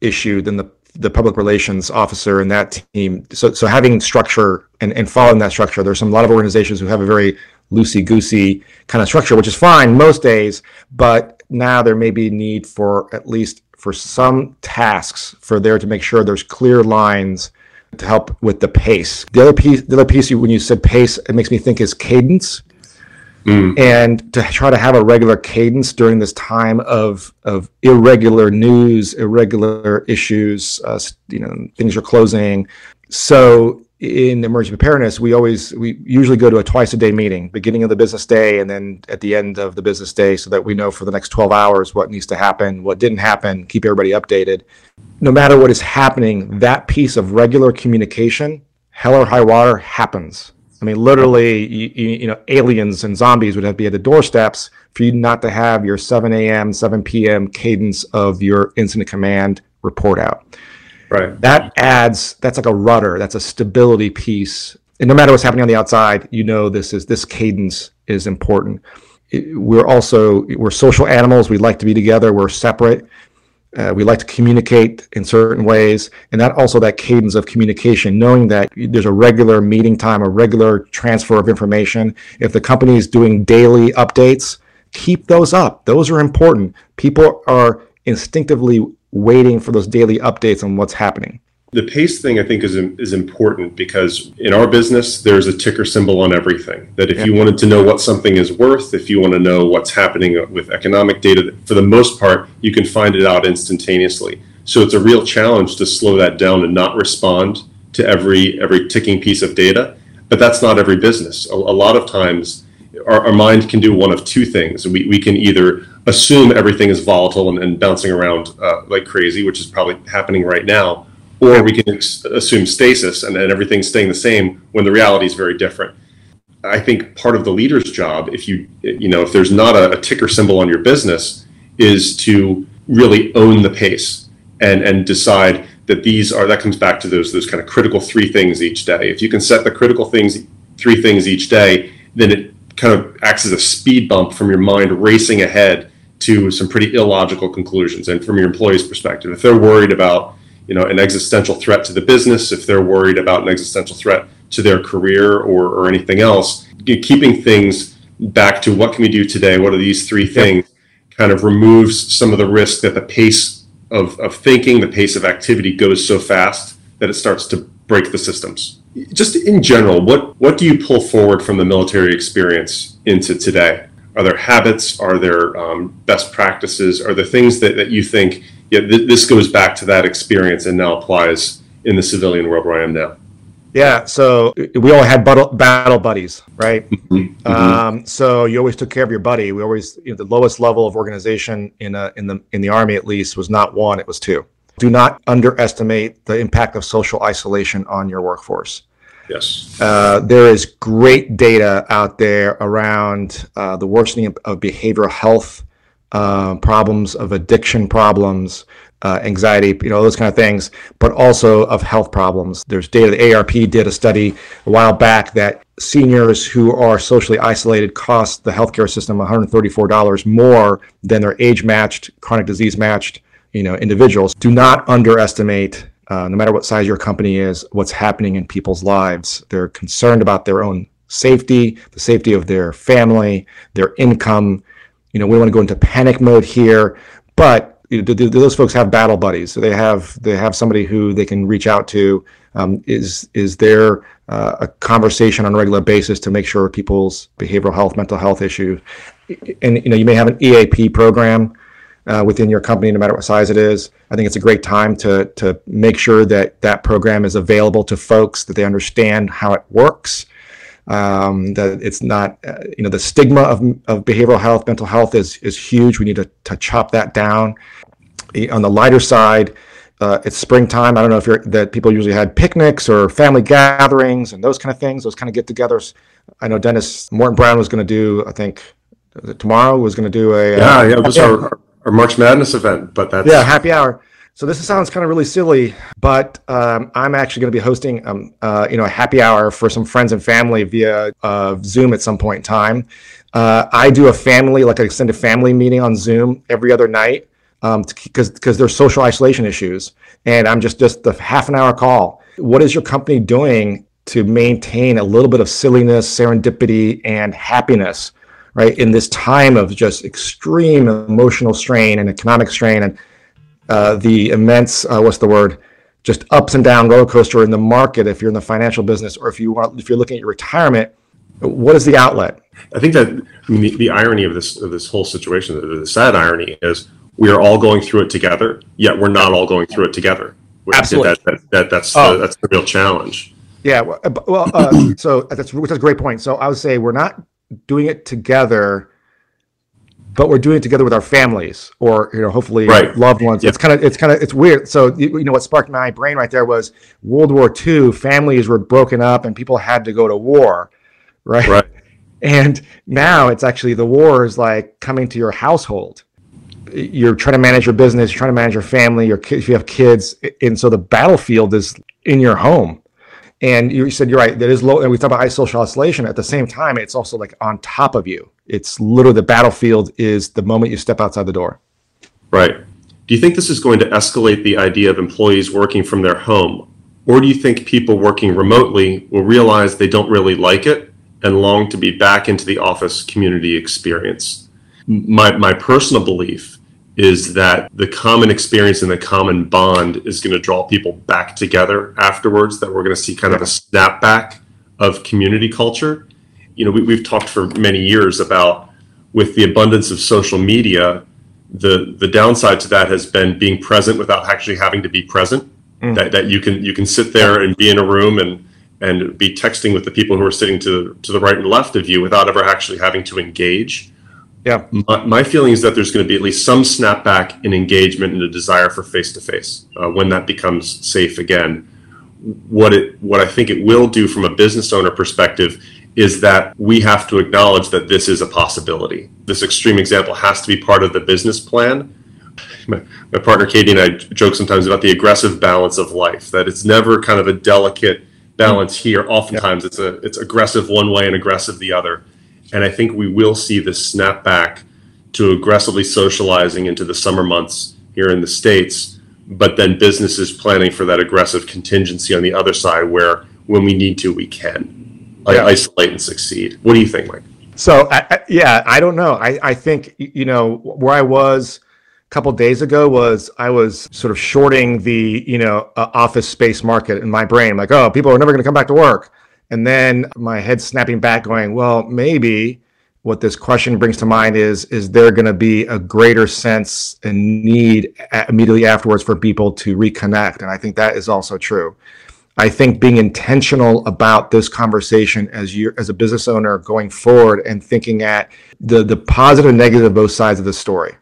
issue, then the the public relations officer and that team. So so having structure and, and following that structure, there's some a lot of organizations who have a very loosey goosey kind of structure, which is fine most days, but now there may be need for at least for some tasks for there to make sure there's clear lines to help with the pace. The other piece, the other piece, when you said pace, it makes me think is cadence. Mm. And to try to have a regular cadence during this time of of irregular news, irregular issues, uh, you know, things are closing. So in emergency preparedness, we always we usually go to a twice a day meeting, beginning of the business day and then at the end of the business day, so that we know for the next 12 hours what needs to happen, what didn't happen, keep everybody updated. No matter what is happening, that piece of regular communication, hell or high water, happens. I mean, literally, you, you know, aliens and zombies would have to be at the doorsteps for you not to have your 7 a.m., 7 p.m. cadence of your incident command report out. Right. That adds that's like a rudder. That's a stability piece. And no matter what's happening on the outside, you know this is this cadence is important. It, we're also we're social animals. We like to be together. We're separate. Uh, we like to communicate in certain ways, and that also that cadence of communication, knowing that there's a regular meeting time, a regular transfer of information. If the company is doing daily updates, keep those up. Those are important. People are instinctively waiting for those daily updates on what's happening. The pace thing, I think, is is important because in our business, there's a ticker symbol on everything. That if yeah. you wanted to know what something is worth, if you want to know what's happening with economic data, for the most part, you can find it out instantaneously. So it's a real challenge to slow that down and not respond to every every ticking piece of data. But that's not every business. A, a lot of times, our, our mind can do one of two things. We, we can either assume everything is volatile and, and bouncing around uh, like crazy, which is probably happening right now, or we can ex- assume stasis and, and everything's staying the same when the reality is very different. I think part of the leader's job, if you you know if there's not a, a ticker symbol on your business, is to really own the pace and and decide that these are that comes back to those those kind of critical three things each day. If you can set the critical things three things each day, then it kind of acts as a speed bump from your mind racing ahead to some pretty illogical conclusions. And from your employee's perspective, if they're worried about you know an existential threat to the business, if they're worried about an existential threat to their career or, or anything else, keeping things back to what can we do today? What are these three things? Yep. Kind of removes some of the risk that the pace of, of thinking, the pace of activity goes so fast that it starts to break the systems. Just in general, what, what do you pull forward from the military experience into today? Are there habits? Are there um, best practices? Are there things that, that you think, yeah, th- this goes back to that experience and now applies in the civilian world where I am now? Yeah, so we all had battle, battle buddies, right? Mm-hmm. mm-hmm. Um, so you always took care of your buddy. We always, you know, the lowest level of organization in a, in the in the army, at least, was not one; it was two. Do not underestimate the impact of social isolation on your workforce. Yes, uh, there is great data out there around uh, the worsening of, of behavioral health uh, problems, of addiction problems, uh, anxiety, you know, those kind of things, but also of health problems. There's data, the AARP did a study a while back that seniors who are socially isolated cost the healthcare system $134 more than their age matched, chronic disease matched, you know, individuals. Do not underestimate, uh, no matter what size your company is, what's happening in people's lives. They're concerned about their own safety, the safety of their family, their income. You know, we don't want to go into panic mode here, but do, do, those folks have battle buddies? So they have they have somebody who they can reach out to? Um, is is there uh, a conversation on a regular basis to make sure people's behavioral health, mental health issues, and you know you may have an EAP program uh, within your company, no matter what size it is. I think it's a great time to to make sure that that program is available to folks that they understand how it works. Um, that it's not, uh, you know, the stigma of, of behavioral health, mental health is is huge. We need to, to chop that down on the lighter side, uh, it's springtime. I don't know if you're that people usually had picnics or family gatherings and those kind of things, those kind of get-togethers. I know Dennis Morton Brown was going to do. I think tomorrow was going to do a uh, yeah, uh, yeah. This our, our March Madness event, but that's yeah, happy hour. So this sounds kind of really silly, but um, I'm actually going to be hosting, um, uh, you know, a happy hour for some friends and family via uh, Zoom at some point in time. Uh, I do a family, like an extended family meeting on Zoom every other night because um, because there's social isolation issues, and I'm just just the half an hour call. What is your company doing to maintain a little bit of silliness, serendipity, and happiness, right, in this time of just extreme emotional strain and economic strain and uh, the immense uh, what's the word just ups and down roller coaster in the market if you're in the financial business or if you want if you're looking at your retirement what is the outlet i think that I mean, the, the irony of this of this whole situation the, the sad irony is we are all going through it together, yet we're not all going through it together. Absolutely. That, that, that, that's, oh. the, that's the real challenge. Yeah. Well, uh, so that's, that's a great point. So I would say we're not doing it together, but we're doing it together with our families or, you know, hopefully right. loved ones. It's kind of, it's kind of, it's weird. So, you, you know, what sparked my brain right there was World War II, families were broken up and people had to go to war. Right. Right. And now it's actually the war is like coming to your household you're trying to manage your business, you're trying to manage your family, your kids, if you have kids, and so the battlefield is in your home. And you said you're right. That is low, and we talk about social isolation. At the same time, it's also like on top of you. It's literally the battlefield is the moment you step outside the door. Right. Do you think this is going to escalate the idea of employees working from their home, or do you think people working remotely will realize they don't really like it and long to be back into the office community experience? My my personal belief is that the common experience and the common bond is going to draw people back together afterwards that we're going to see kind of a snapback of community culture you know we, have talked for many years about with the abundance of social media the the downside to that has been being present without actually having to be present mm. that, that you can you can sit there and be in a room and and be texting with the people who are sitting to to the right and left of you without ever actually having to engage yeah. My, my, feeling is that there's going to be at least some snapback in engagement and a desire for face to face when that becomes safe again. What it what I think it will do from a business owner perspective is that we have to acknowledge that this is a possibility. This extreme example has to be part of the business plan. My, my, partner Katie and I joke sometimes about the aggressive balance of life, that it's never kind of a delicate balance here. Oftentimes it's a it's aggressive one way and aggressive the other. And I think we will see this snap back to aggressively socializing into the summer months here in the States, but then businesses planning for that aggressive contingency on the other side where when we need to, we can like, yeah. isolate and succeed. What do you think, Mike? So, I, I, yeah, I don't know. I, I think, you know, where I was a couple days ago was I was sort of shorting the, you know, uh, office space market in my brain, like, oh, people are never going to come back to work. And then my head snapping back, going, well, maybe what this question brings to mind is is there going to be a greater sense and need immediately afterwards for people to reconnect and i think that is also true i think being intentional about this conversation as you as a business owner going forward and thinking at the the positive and negative of both sides of the story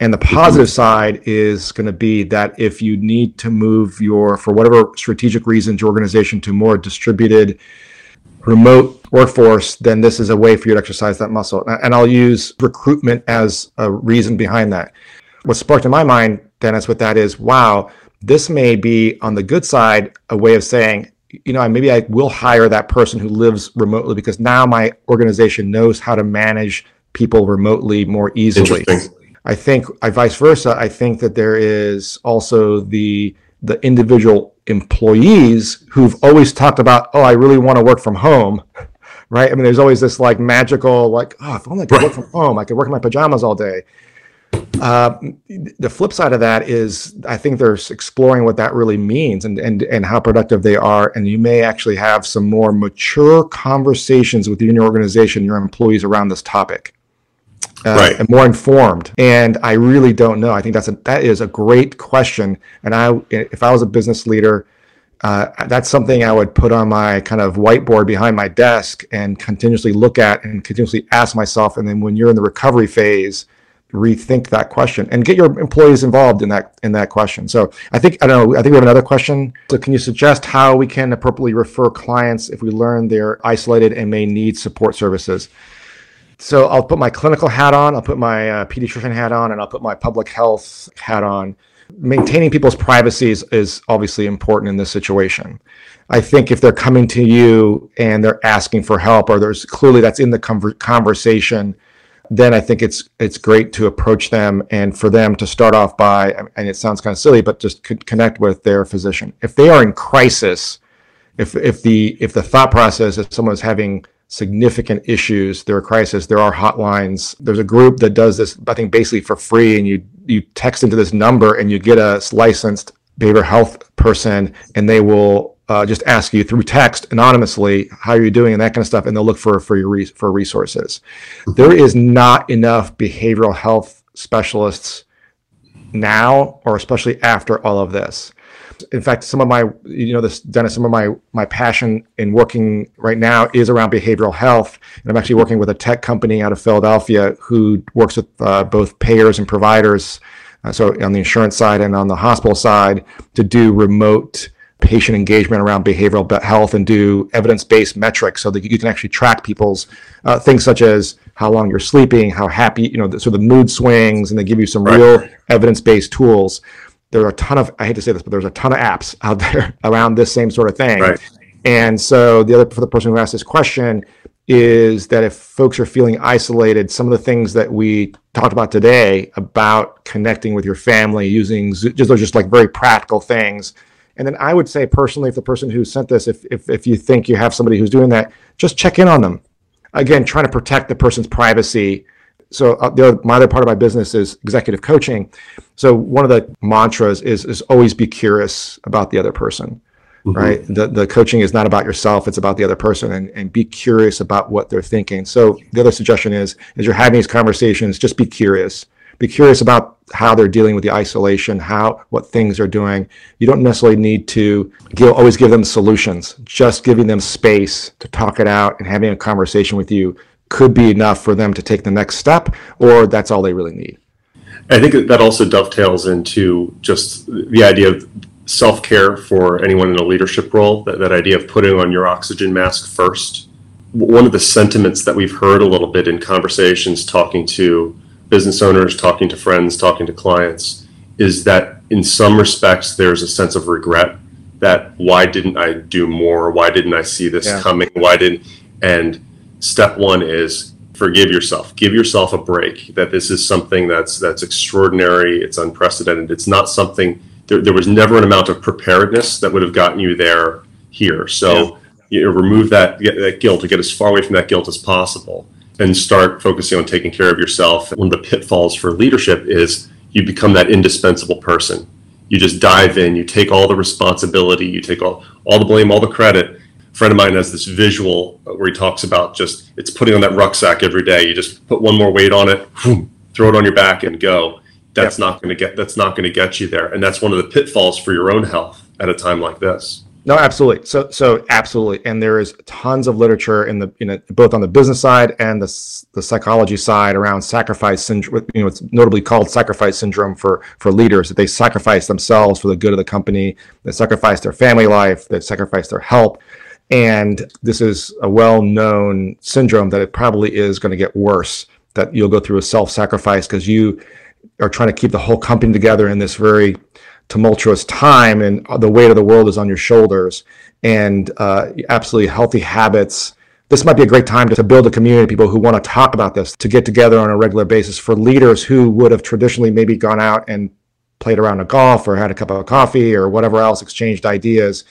and the positive side is going to be that if you need to move your for whatever strategic reasons your organization to more distributed remote workforce, then this is a way for you to exercise that muscle. And I'll use recruitment as a reason behind that. What sparked in my mind, Dennis, with that is wow, this may be on the good side a way of saying, you know, maybe I will hire that person who lives remotely because now my organization knows how to manage people remotely more easily. I think, I vice versa. I think that there is also the the individual employees who've always talked about, oh, I really want to work from home, right? I mean, there's always this like magical, like, oh, if only I could work from home, I could work in my pajamas all day. Uh, the flip side of that is, I think they're exploring what that really means and, and and how productive they are, and you may actually have some more mature conversations within your organization, your employees around this topic uh, right. and more informed? And I really don't know. I think that's a that is a great question. And I, if I was a business leader, uh, that's something I would put on my kind of whiteboard behind my desk and continuously look at and continuously ask myself. And then when you're in the recovery phase, rethink that question and get your employees involved in that in that question. So I think I don't know. I think we have another question. So can you suggest how we can appropriately refer clients if we learn they're isolated and may need support services? So I'll put my clinical hat on, I'll put my uh, pediatrician hat on, and I'll put my public health hat on. Maintaining people's privacy is, is obviously important in this situation. I think if they're coming to you and they're asking for help, or there's clearly that's in the conversation, then I think it's it's great to approach them and for them to start off by, and it sounds kind of silly, but just could connect with their physician. If they are in crisis, if if the if the thought process is someone's having significant issues, there are crisis, there are hotlines. There's a group that does this, I think, basically for free, and you you text into this number and you get a licensed behavioral health person, and they will uh, just ask you through text anonymously how are you doing and that kind of stuff, and they'll look for for your re- for resources. There is not enough behavioral health specialists now, or especially after all of this in fact, some of my, you know, this Dennis, some of my my passion in working right now is around behavioral health, and I'm actually working with a tech company out of Philadelphia who works with uh, both payers and providers, uh, so on the insurance side and on the hospital side, to do remote patient engagement around behavioral health and do evidence-based metrics so that you can actually track people's uh, things such as how long you're sleeping, how happy, you know, so the mood swings, and they give you some right. real evidence-based tools there are a ton of I hate to say this, but there's a ton of apps out there around this same sort of thing. Right. And so the other for the person who asked this question is that if folks are feeling isolated, some of the things that we talked about today about connecting with your family using just those just like very practical things. And then I would say personally, if the person who sent this, if, if, if you think you have somebody who's doing that, just check in on them. Again, trying to protect the person's privacy so uh, the other, my other part of my business is executive coaching. So one of the mantras is is always be curious about the other person. Mm-hmm. Right. The the coaching is not about yourself, it's about the other person and, and be curious about what they're thinking. So the other suggestion is as you're having these conversations, just be curious. Be curious about how they're dealing with the isolation, how what things they're doing. You don't necessarily need to give, always give them solutions. Just giving them space to talk it out and having a conversation with you could be enough for them to take the next step, or that's all they really need. I think that also dovetails into just the idea of self care for anyone in a leadership role. That, that idea of putting on your oxygen mask first one of the sentiments that we've heard a little bit in conversations talking to business owners, talking to friends, talking to clients is that in some respects there's a sense of regret that why didn't I do more? Why didn't I see this yeah. coming? Why didn't and step one is forgive yourself. Give yourself a break. That this is something that's that's extraordinary. It's unprecedented. It's not something. There, there was never an amount of preparedness that would have gotten you there here. So yeah. you know, remove that that guilt to get as far away from that guilt as possible, and start focusing on taking care of yourself. One of the pitfalls for leadership is you become that indispensable person. You just dive in. You take all the responsibility. You take all all the blame, all the credit A friend of mine has this visual where he talks about just it's putting on that rucksack every day. You just put one more weight on it, throw it on your back, and go. That's yep. not going to get that's not going to get you there, and that's one of the pitfalls for your own health at a time like this. No, absolutely. So, so absolutely, and there is tons of literature in the you know both on the business side and the the psychology side around sacrifice syndrome. You know, it's notably called sacrifice syndrome for for leaders that they sacrifice themselves for the good of the company, they sacrifice their family life, they sacrifice their health and this is a well known syndrome that it probably is going to get worse, that you'll go through a self sacrifice because you are trying to keep the whole company together in this very tumultuous time and the weight of the world is on your shoulders and uh, absolutely healthy habits this might be a great time to, build a community of people who want to talk about this to get together on a regular basis for leaders who would have traditionally maybe gone out and played around a golf or had a cup of coffee or whatever else exchanged ideas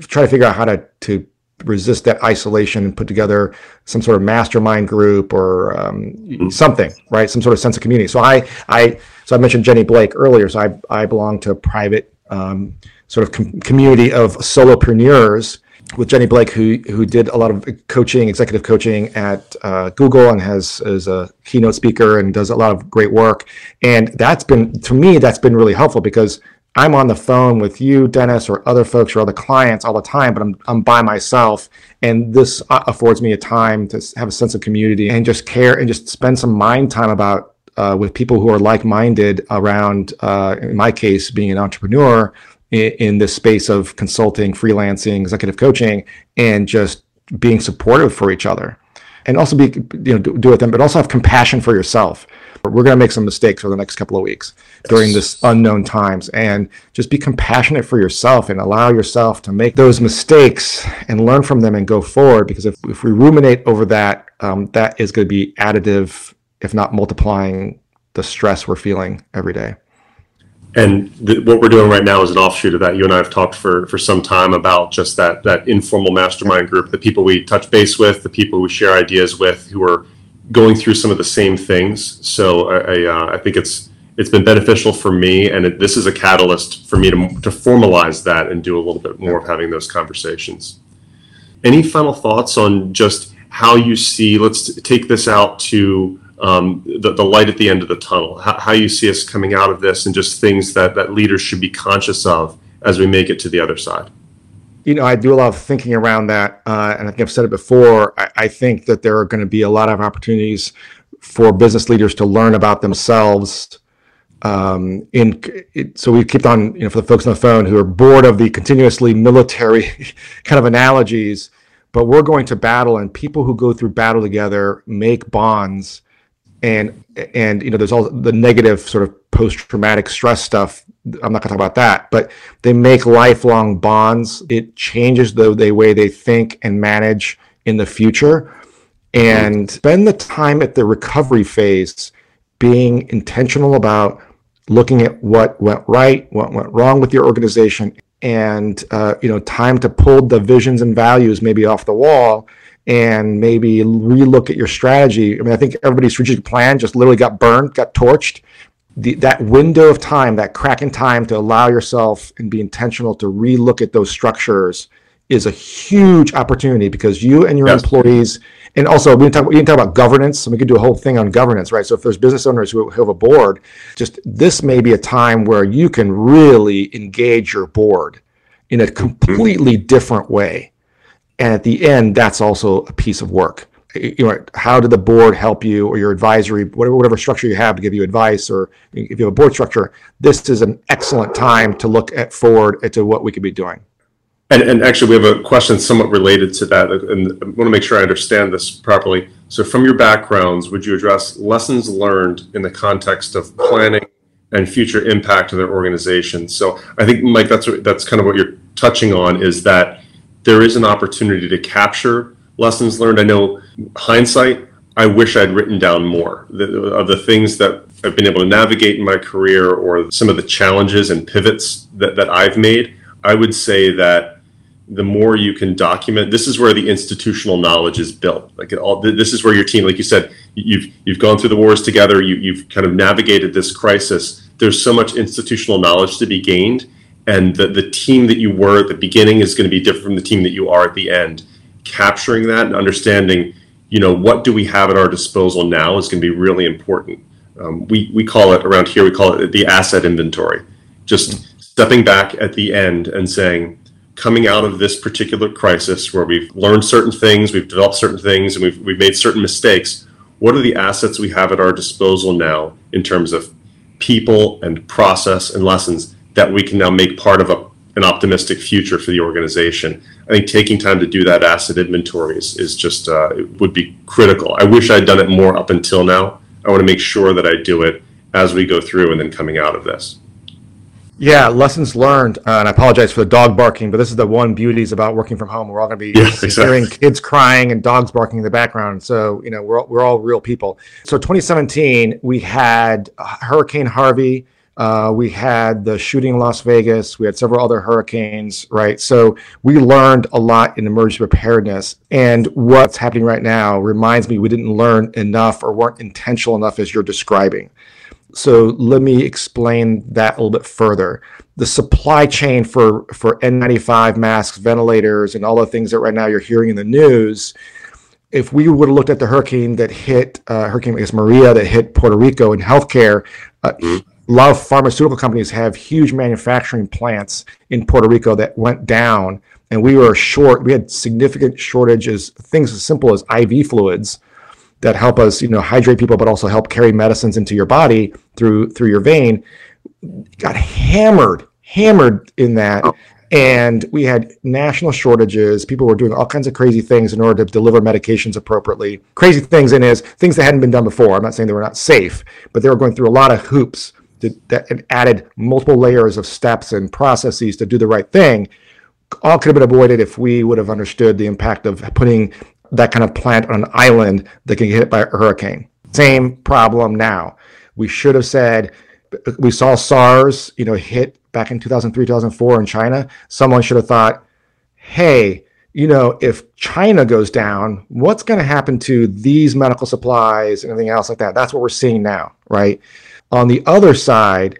try to figure out how to to resist that isolation and put together some sort of mastermind group or um, mm-hmm. something, right? Some sort of sense of community. So I, I, so I mentioned Jenny Blake earlier. So I, I belong to a private um, sort of com- community of solopreneurs with Jenny Blake, who who did a lot of coaching, executive coaching at uh, Google, and has is a keynote speaker and does a lot of great work. And that's been to me, that's been really helpful because I'm on the phone with you, Dennis, or other folks or other clients all the time, but I'm, I'm by myself. And this uh, affords me a time to have a sense of community and just care and just spend some mind time about uh, with people who are like minded around, uh, in my case, being an entrepreneur in, in this space of consulting, freelancing, executive coaching, and just being supportive for each other. And also be, you know, do, do with them, but also have compassion for yourself. We're going to make some mistakes for the next couple of weeks during this unknown times. And just be compassionate for yourself and allow yourself to make those mistakes and learn from them and go forward because if, if we ruminate over that um, that is going to be additive if not multiplying the stress we're feeling every day and th- what we're doing right now is an offshoot of that. You and I have talked for for some time about just that that informal mastermind group, the people we touch base with, the people we share ideas with, who are going through some of the same things. So I, I, uh, I think it's it's been beneficial for me, and it, this is a catalyst for me to to formalize that and do a little bit more of having those conversations. Any final thoughts on just how you see? Let's take this out to um, the, the light at the end of the tunnel. How, how you see us coming out of this, and just things that that leaders should be conscious of as we make it to the other side you know, I do a lot of thinking around that, uh, and I think I've said it before. I, I think that there are going to be a lot of opportunities for business leaders to learn about themselves. Um, in it, so we keep on, you know, for the folks on the phone who are bored of the continuously military kind of analogies, but we're going to battle, and people who go through battle together make bonds, and and you know, there's all the negative sort of post-traumatic stress stuff I'm not going to talk about that, but they make lifelong bonds. It changes the, the way they think and manage in the future. And spend the time at the recovery phase being intentional about looking at what went right, what went wrong with your organization, and uh, you know, time to pull the visions and values maybe off the wall and maybe relook at your strategy. I mean, I think everybody's strategic plan just literally got burned, got torched the, that window of time, that crack in time to allow yourself and be intentional to relook at those structures is a huge opportunity because you and your yes. employees, and also we can, talk, we can talk about governance, and we could do a whole thing on governance, right? So if there's business owners who have a board, just this may be a time where you can really engage your board in a completely different way. And at the end, that's also a piece of work you know, how did the board help you or your advisory, whatever, whatever structure you have to give you advice, or if you have a board structure, this is an excellent time to look at forward to what we could be doing. And, and actually, we have a question somewhat related to that, and I want to make sure I understand this properly. So, from your backgrounds, would you address lessons learned in the context of planning and future impact of their organization? So, I think, Mike, that's that's kind of what you're touching on is that there is an opportunity to capture lessons learned. I know hindsight, I wish I'd written down more of the things that I've been able to navigate in my career or some of the challenges and pivots that, that I've made. I would say that the more you can document this is where the institutional knowledge is built like all this is where your team like you said you've you've gone through the wars together you, you've kind of navigated this crisis there's so much institutional knowledge to be gained and the, the team that you were at the beginning is going to be different from the team that you are at the end. Capturing that and understanding you know what do we have at our disposal now is going to be really important. Um, we, we call it around here we call it the asset inventory. Just stepping back at the end and saying coming out of this particular crisis where we've learned certain things, we've developed certain things, and we've, we've made certain mistakes, what are the assets we have at our disposal now in terms of people and process and lessons that we can now make part of a, an optimistic future for the organization? I think taking time to do that asset inventory is, is just, uh, would be critical. I wish I'd done it more up until now. I want to make sure that I do it as we go through and then coming out of this. Yeah, lessons learned. Uh, and I apologize for the dog barking, but this is the one beauties about working from home. We're all going to be yes, exactly. hearing kids crying and dogs barking in the background. So, you know, we're, we're all real people. So, 2017, we had Hurricane Harvey. Uh, we had the shooting in Las Vegas. We had several other hurricanes, right? So we learned a lot in emergency preparedness. And what's happening right now reminds me we didn't learn enough or weren't intentional enough as you're describing. So let me explain that a little bit further. The supply chain for, for N95 masks, ventilators, and all the things that right now you're hearing in the news, if we would have looked at the hurricane that hit, uh, Hurricane I guess, Maria that hit Puerto Rico in healthcare, uh, mm-hmm. A lot of pharmaceutical companies have huge manufacturing plants in Puerto Rico that went down, and we were short. We had significant shortages, things as simple as IV fluids that help us, you know, hydrate people, but also help carry medicines into your body through through your vein, got hammered, hammered in that. Oh. And we had national shortages. People were doing all kinds of crazy things in order to deliver medications appropriately. Crazy things in is things that hadn't been done before. I'm not saying they were not safe, but they were going through a lot of hoops that, added multiple layers of steps and processes to do the right thing all could have been avoided if we would have understood the impact of putting that kind of plant on an island that can get hit by a hurricane. Same problem now. We should have said we saw SARS, you know, hit back in 2003, 2004 in China. Someone should have thought, hey, you know, if China goes down, what's going to happen to these medical supplies and everything else like that? That's what we're seeing now, right? On the other side,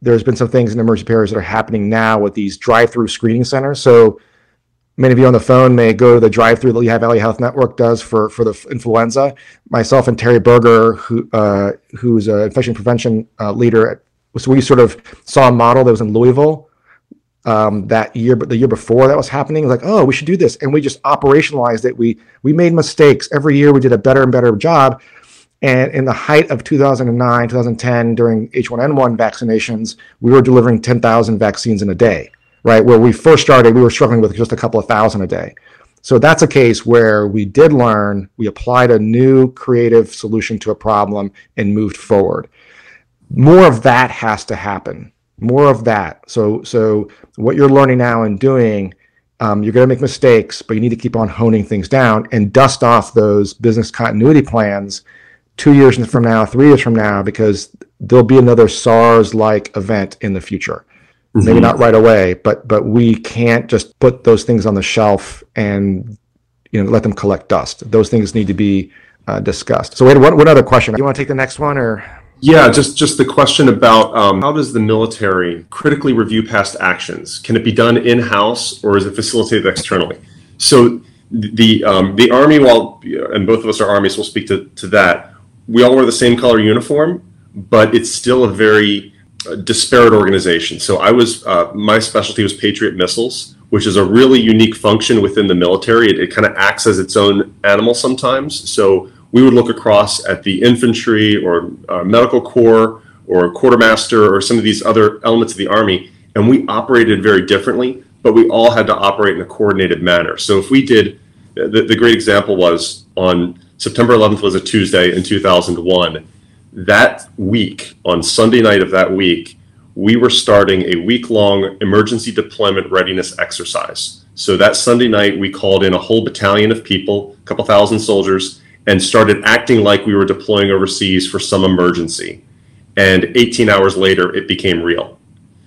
there's been some things in emergency areas that are happening now with these drive-through screening centers. So Many of you on the phone may go to the drive-through that Lehigh Valley Health Network does for, for the influenza. Myself and Terry Berger, who uh, who's an infection prevention uh, leader, at, so we sort of saw a model that was in Louisville um, that year, but the year before that was happening, like, oh, we should do this, and we just operationalized it. We we made mistakes every year. We did a better and better job. And in the height of 2009, 2010, during H1N1 vaccinations, we were delivering 10,000 vaccines in a day right? Where we first started, we were struggling with just a couple of thousand a day. So that's a case where we did learn, we applied a new creative solution to a problem and moved forward. More of that has to happen. More of that. So, so what you're learning now and doing, um, you're going to make mistakes, but you need to keep on honing things down and dust off those business continuity plans two years from now, three years from now, because there'll be another SARS-like event in the future. Mm-hmm. Maybe not right away, but but we can't just put those things on the shelf and you know let them collect dust. Those things need to be uh, discussed. So, wait, what, what other question? You want to take the next one, or? Yeah, just just the question about um, how does the military critically review past actions? Can it be done in house, or is it facilitated externally? So the um, the army, while and both of us are armies, we'll speak to to that. We all wear the same color uniform, but it's still a very disparate organization. So I was uh, my specialty was Patriot missiles, which is a really unique function within the military. It, it kind of acts as its own animal sometimes. So we would look across at the infantry or uh, medical corps or quartermaster or some of these other elements of the army, and we operated very differently. but we all had to operate in a coordinated manner. So if we did, the, the great example was on September 11th was a Tuesday in 2001. That week, on Sunday night of that week, we were starting a week long emergency deployment readiness exercise. So that Sunday night, we called in a whole battalion of people, a couple thousand soldiers, and started acting like we were deploying overseas for some emergency. And 18 hours later, it became real.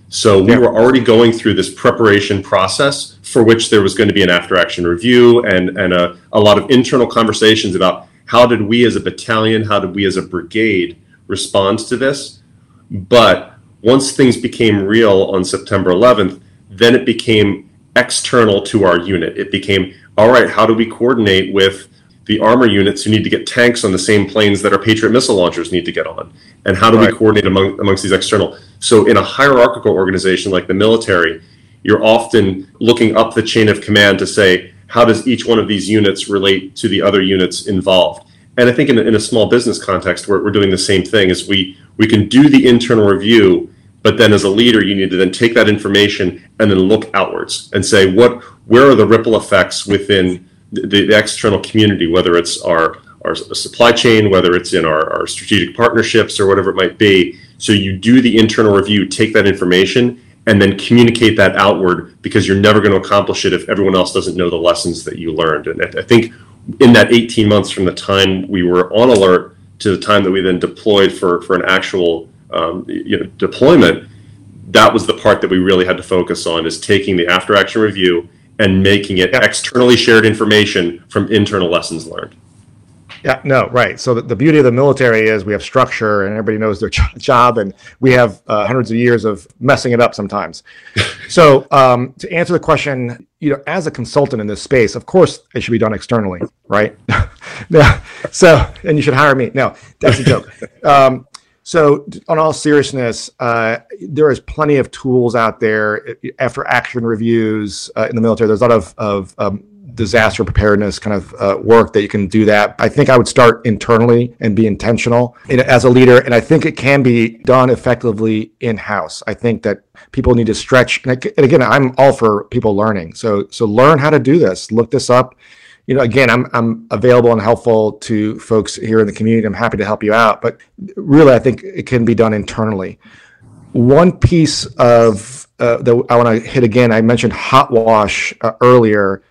So we yeah. were already going through this preparation process for which there was going to be an after action review and, and a, a lot of internal conversations about how did we as a battalion, how did we as a brigade respond to this. But once things became real on September 11th, then it became external to our unit. It became, all right, how do we coordinate with the armor units who need to get tanks on the same planes that our Patriot missile launchers need to get on? And how do right. we coordinate among, amongst these external? So, in a hierarchical organization like the military, you're often looking up the chain of command to say, how does each one of these units relate to the other units involved? And I think in a, in a small business context, we're, we're doing the same thing. Is we we can do the internal review, but then as a leader, you need to then take that information and then look outwards and say, what where are the ripple effects within the, the external community, whether it's our our supply chain, whether it's in our, our strategic partnerships or whatever it might be, so you do the internal review, take that information, and then communicate that outward because you're never going to accomplish it if everyone else doesn't know the lessons that you learned. And I think in that 18 months from the time we were on alert to the time that we then deployed for, for an actual um, you know, deployment, that was the part that we really had to focus on is taking the after action review and making it externally shared information from internal lessons learned. Yeah, no, right. So the, the, beauty of the military is we have structure and everybody knows their job, and we have uh, hundreds of years of messing it up sometimes. so um, to answer the question, you know, as a consultant in this space, of course, it should be done externally, right? yeah. So, and you should hire me. No, that's a joke. Um, so, on all seriousness, uh, there is plenty of tools out there after action reviews uh, in the military. There's a lot of, of um, disaster preparedness kind of uh, work that you can do that. I think I would start internally and be intentional in, as a leader. And I think it can be done effectively in house. I think that people need to stretch. And, and again, I'm all for people learning. So, so learn how to do this, look this up. You know, again, I'm I'm available and helpful to folks here in the community. I'm happy to help you out, but really, I think it can be done internally. One piece of uh, that I want to hit again. I mentioned hot wash uh, earlier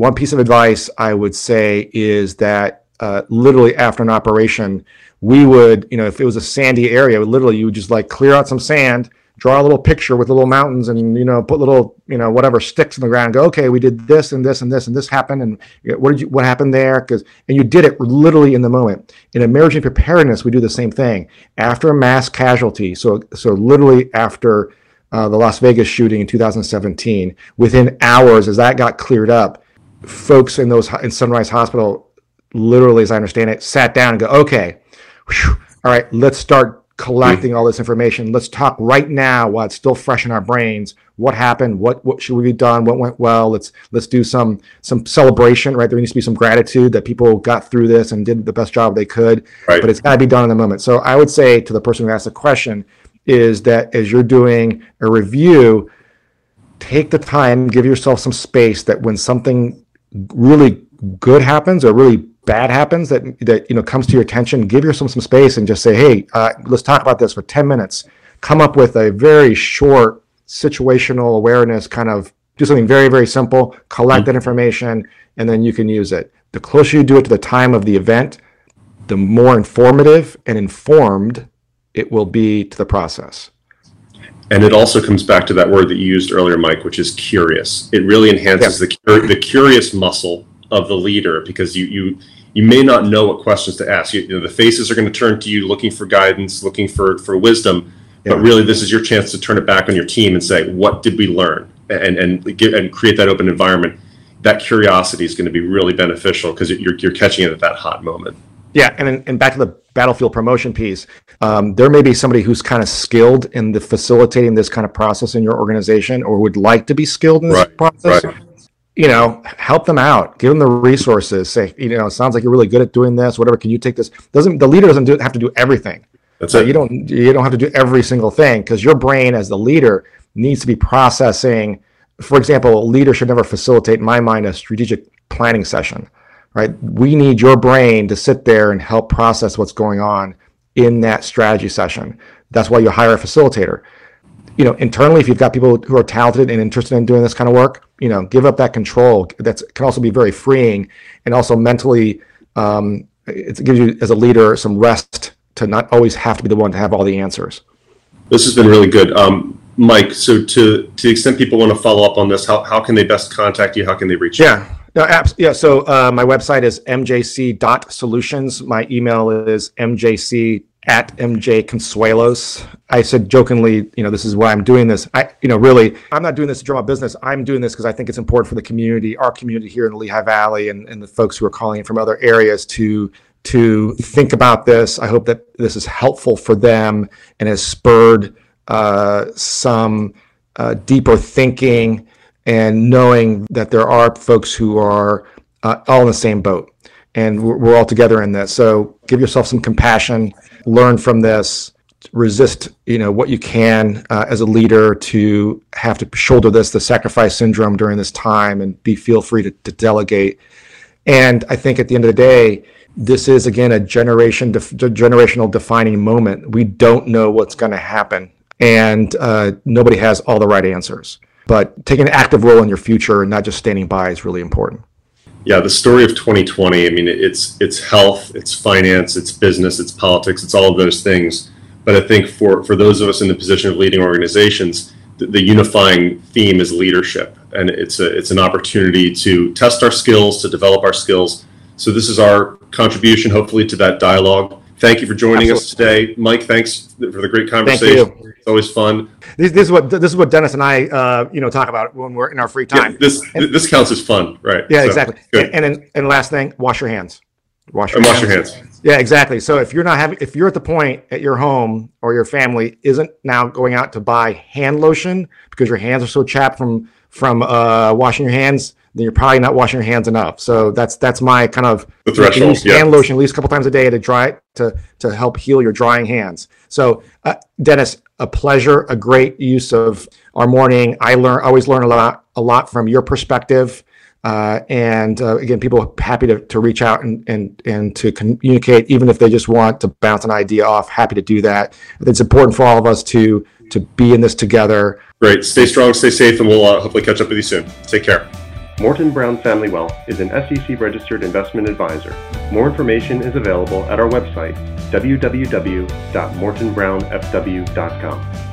one piece of advice I would say is that uh, literally after an operation, we would, you know, if it was a sandy area, literally you would just like clear out some sand, draw a little picture with little mountains, and you know, put little, you know, whatever sticks in the ground. Go, okay, we did this and this and this and this happened, and what did you, what happened there? Because and you did it literally in the moment. In emergency preparedness, we do the same thing after a mass casualty. So so literally after uh, the Las Vegas shooting in 2017, within hours as that got cleared up folks in those in Sunrise Hospital, literally, as I understand it, sat down and go, okay, whew, all right, let's start collecting all this information. Let's talk right now while it's still fresh in our brains. What happened? What what should we be done? What went well? Let's let's do some some celebration. Right, there needs to be some gratitude that people got through this and did the best job they could. Right. But it's got to be done in the moment. So I would say to the person who asked the question is that as you're doing a review, take the time, give yourself some space. That when something really good happens or really bad happens that that you know comes to your attention, give yourself some space and just say, "Hey, uh, let's talk about this for ten minutes." Come up with a very short situational awareness kind of do something very very simple. Collect that information, and then you can use it. The closer you do it to the time of the event, the more informative and informed it will be to the process. And it also comes back to that word that you used earlier, Mike, which is curious. It really enhances yeah. the the curious muscle of the leader because you you you may not know what questions to ask. You, you know, the faces are going to turn to you looking for guidance, looking for for wisdom. Yeah. But really, this is your chance to turn it back on your team and say, "What did we learn?" and and give, and create that open environment. That curiosity is going to be really beneficial because you're you're catching it at that hot moment. Yeah, and and back to the battlefield promotion piece, um, there may be somebody who's kind of skilled in the facilitating this kind of process in your organization, or would like to be skilled in this right, process. Right. You know, help them out, give them the resources. Say, you know, it sounds like you're really good at doing this. Whatever, can you take this? Doesn't the leader doesn't do, have to do everything? That's so it. You don't you don't have to do every single thing because your brain as the leader needs to be processing for example, a leader should never facilitate, in my mind, a strategic planning session, right? We need your brain to sit there and help process what's going on in that strategy session. That's why you hire a facilitator. You know, internally, if you've got people who are talented and interested in doing this kind of work, you know, give up that control. That can also be very freeing and also mentally, um, it gives you as a leader some rest to not always have to be the one to have all the answers. This has been really good. Um, Mike, so to, to the extent people want to follow up on this, how, how can they best contact you? How can they reach you? No, apps, yeah. So uh, my website is mjc.solutions. My email is mjc at MJ Consuelos. I said jokingly, you know, this is why I'm doing this. I, you know, really, I'm not doing this to drum up business. I'm doing this because I think it's important for the community, our community here in the Lehigh Valley, and, and the folks who are calling in from other areas to to think about this. I hope that this is helpful for them and has spurred uh, some uh, deeper thinking and knowing that there are folks who are uh, all in the same boat and we're, we're all together in this. So give yourself some compassion, learn from this, resist, you know, what you can uh, as a leader to have to shoulder this, the sacrifice syndrome during this time, and be feel free to, to delegate. And I think at the end of the day, this is again a generation generational defining moment. We don't know what's going to happen, and uh, nobody has all the right answers. But taking an active role in your future and not just standing by is really important. Yeah, the story of 2020. I mean, it's it's health, it's finance, it's business, it's politics, it's all of those things. But I think for for those of us in the position of leading organizations, the, the unifying theme is leadership, and it's a it's an opportunity to test our skills, to develop our skills. So this is our contribution, hopefully, to that dialogue. Thank you for joining Absolutely. us today, Mike. Thanks for the great conversation. It's always fun. This, this, is what this is what Dennis and I, uh, you know, talk about when we're in our free time. Yeah, this and, this counts as fun, right? Yeah, so, exactly. Good. And, and and last thing, wash your hands. Wash your, and hands. wash your hands. Yeah, exactly. So if you're not having, if you're at the point at your home or your family isn't now going out to buy hand lotion because your hands are so chapped from from uh, washing your hands, then you're probably not washing your hands enough. So that's that's my kind of the threshold. Use yeah. hand lotion at least a couple times a day to dry to to help heal your drying hands. So uh, Dennis, a pleasure, a great use of our morning. I learn always learn a lot a lot from your perspective. Uh, and uh, again, people are happy to, to reach out and, and, and to communicate, even if they just want to bounce an idea off, happy to do that. It's important for all of us to, to be in this together. Great. Stay strong, stay safe, and we'll uh, hopefully catch up with you soon. Take care. Morton Brown Family Wealth is an SEC registered investment advisor. More information is available at our website, www.mortonbrownfw.com.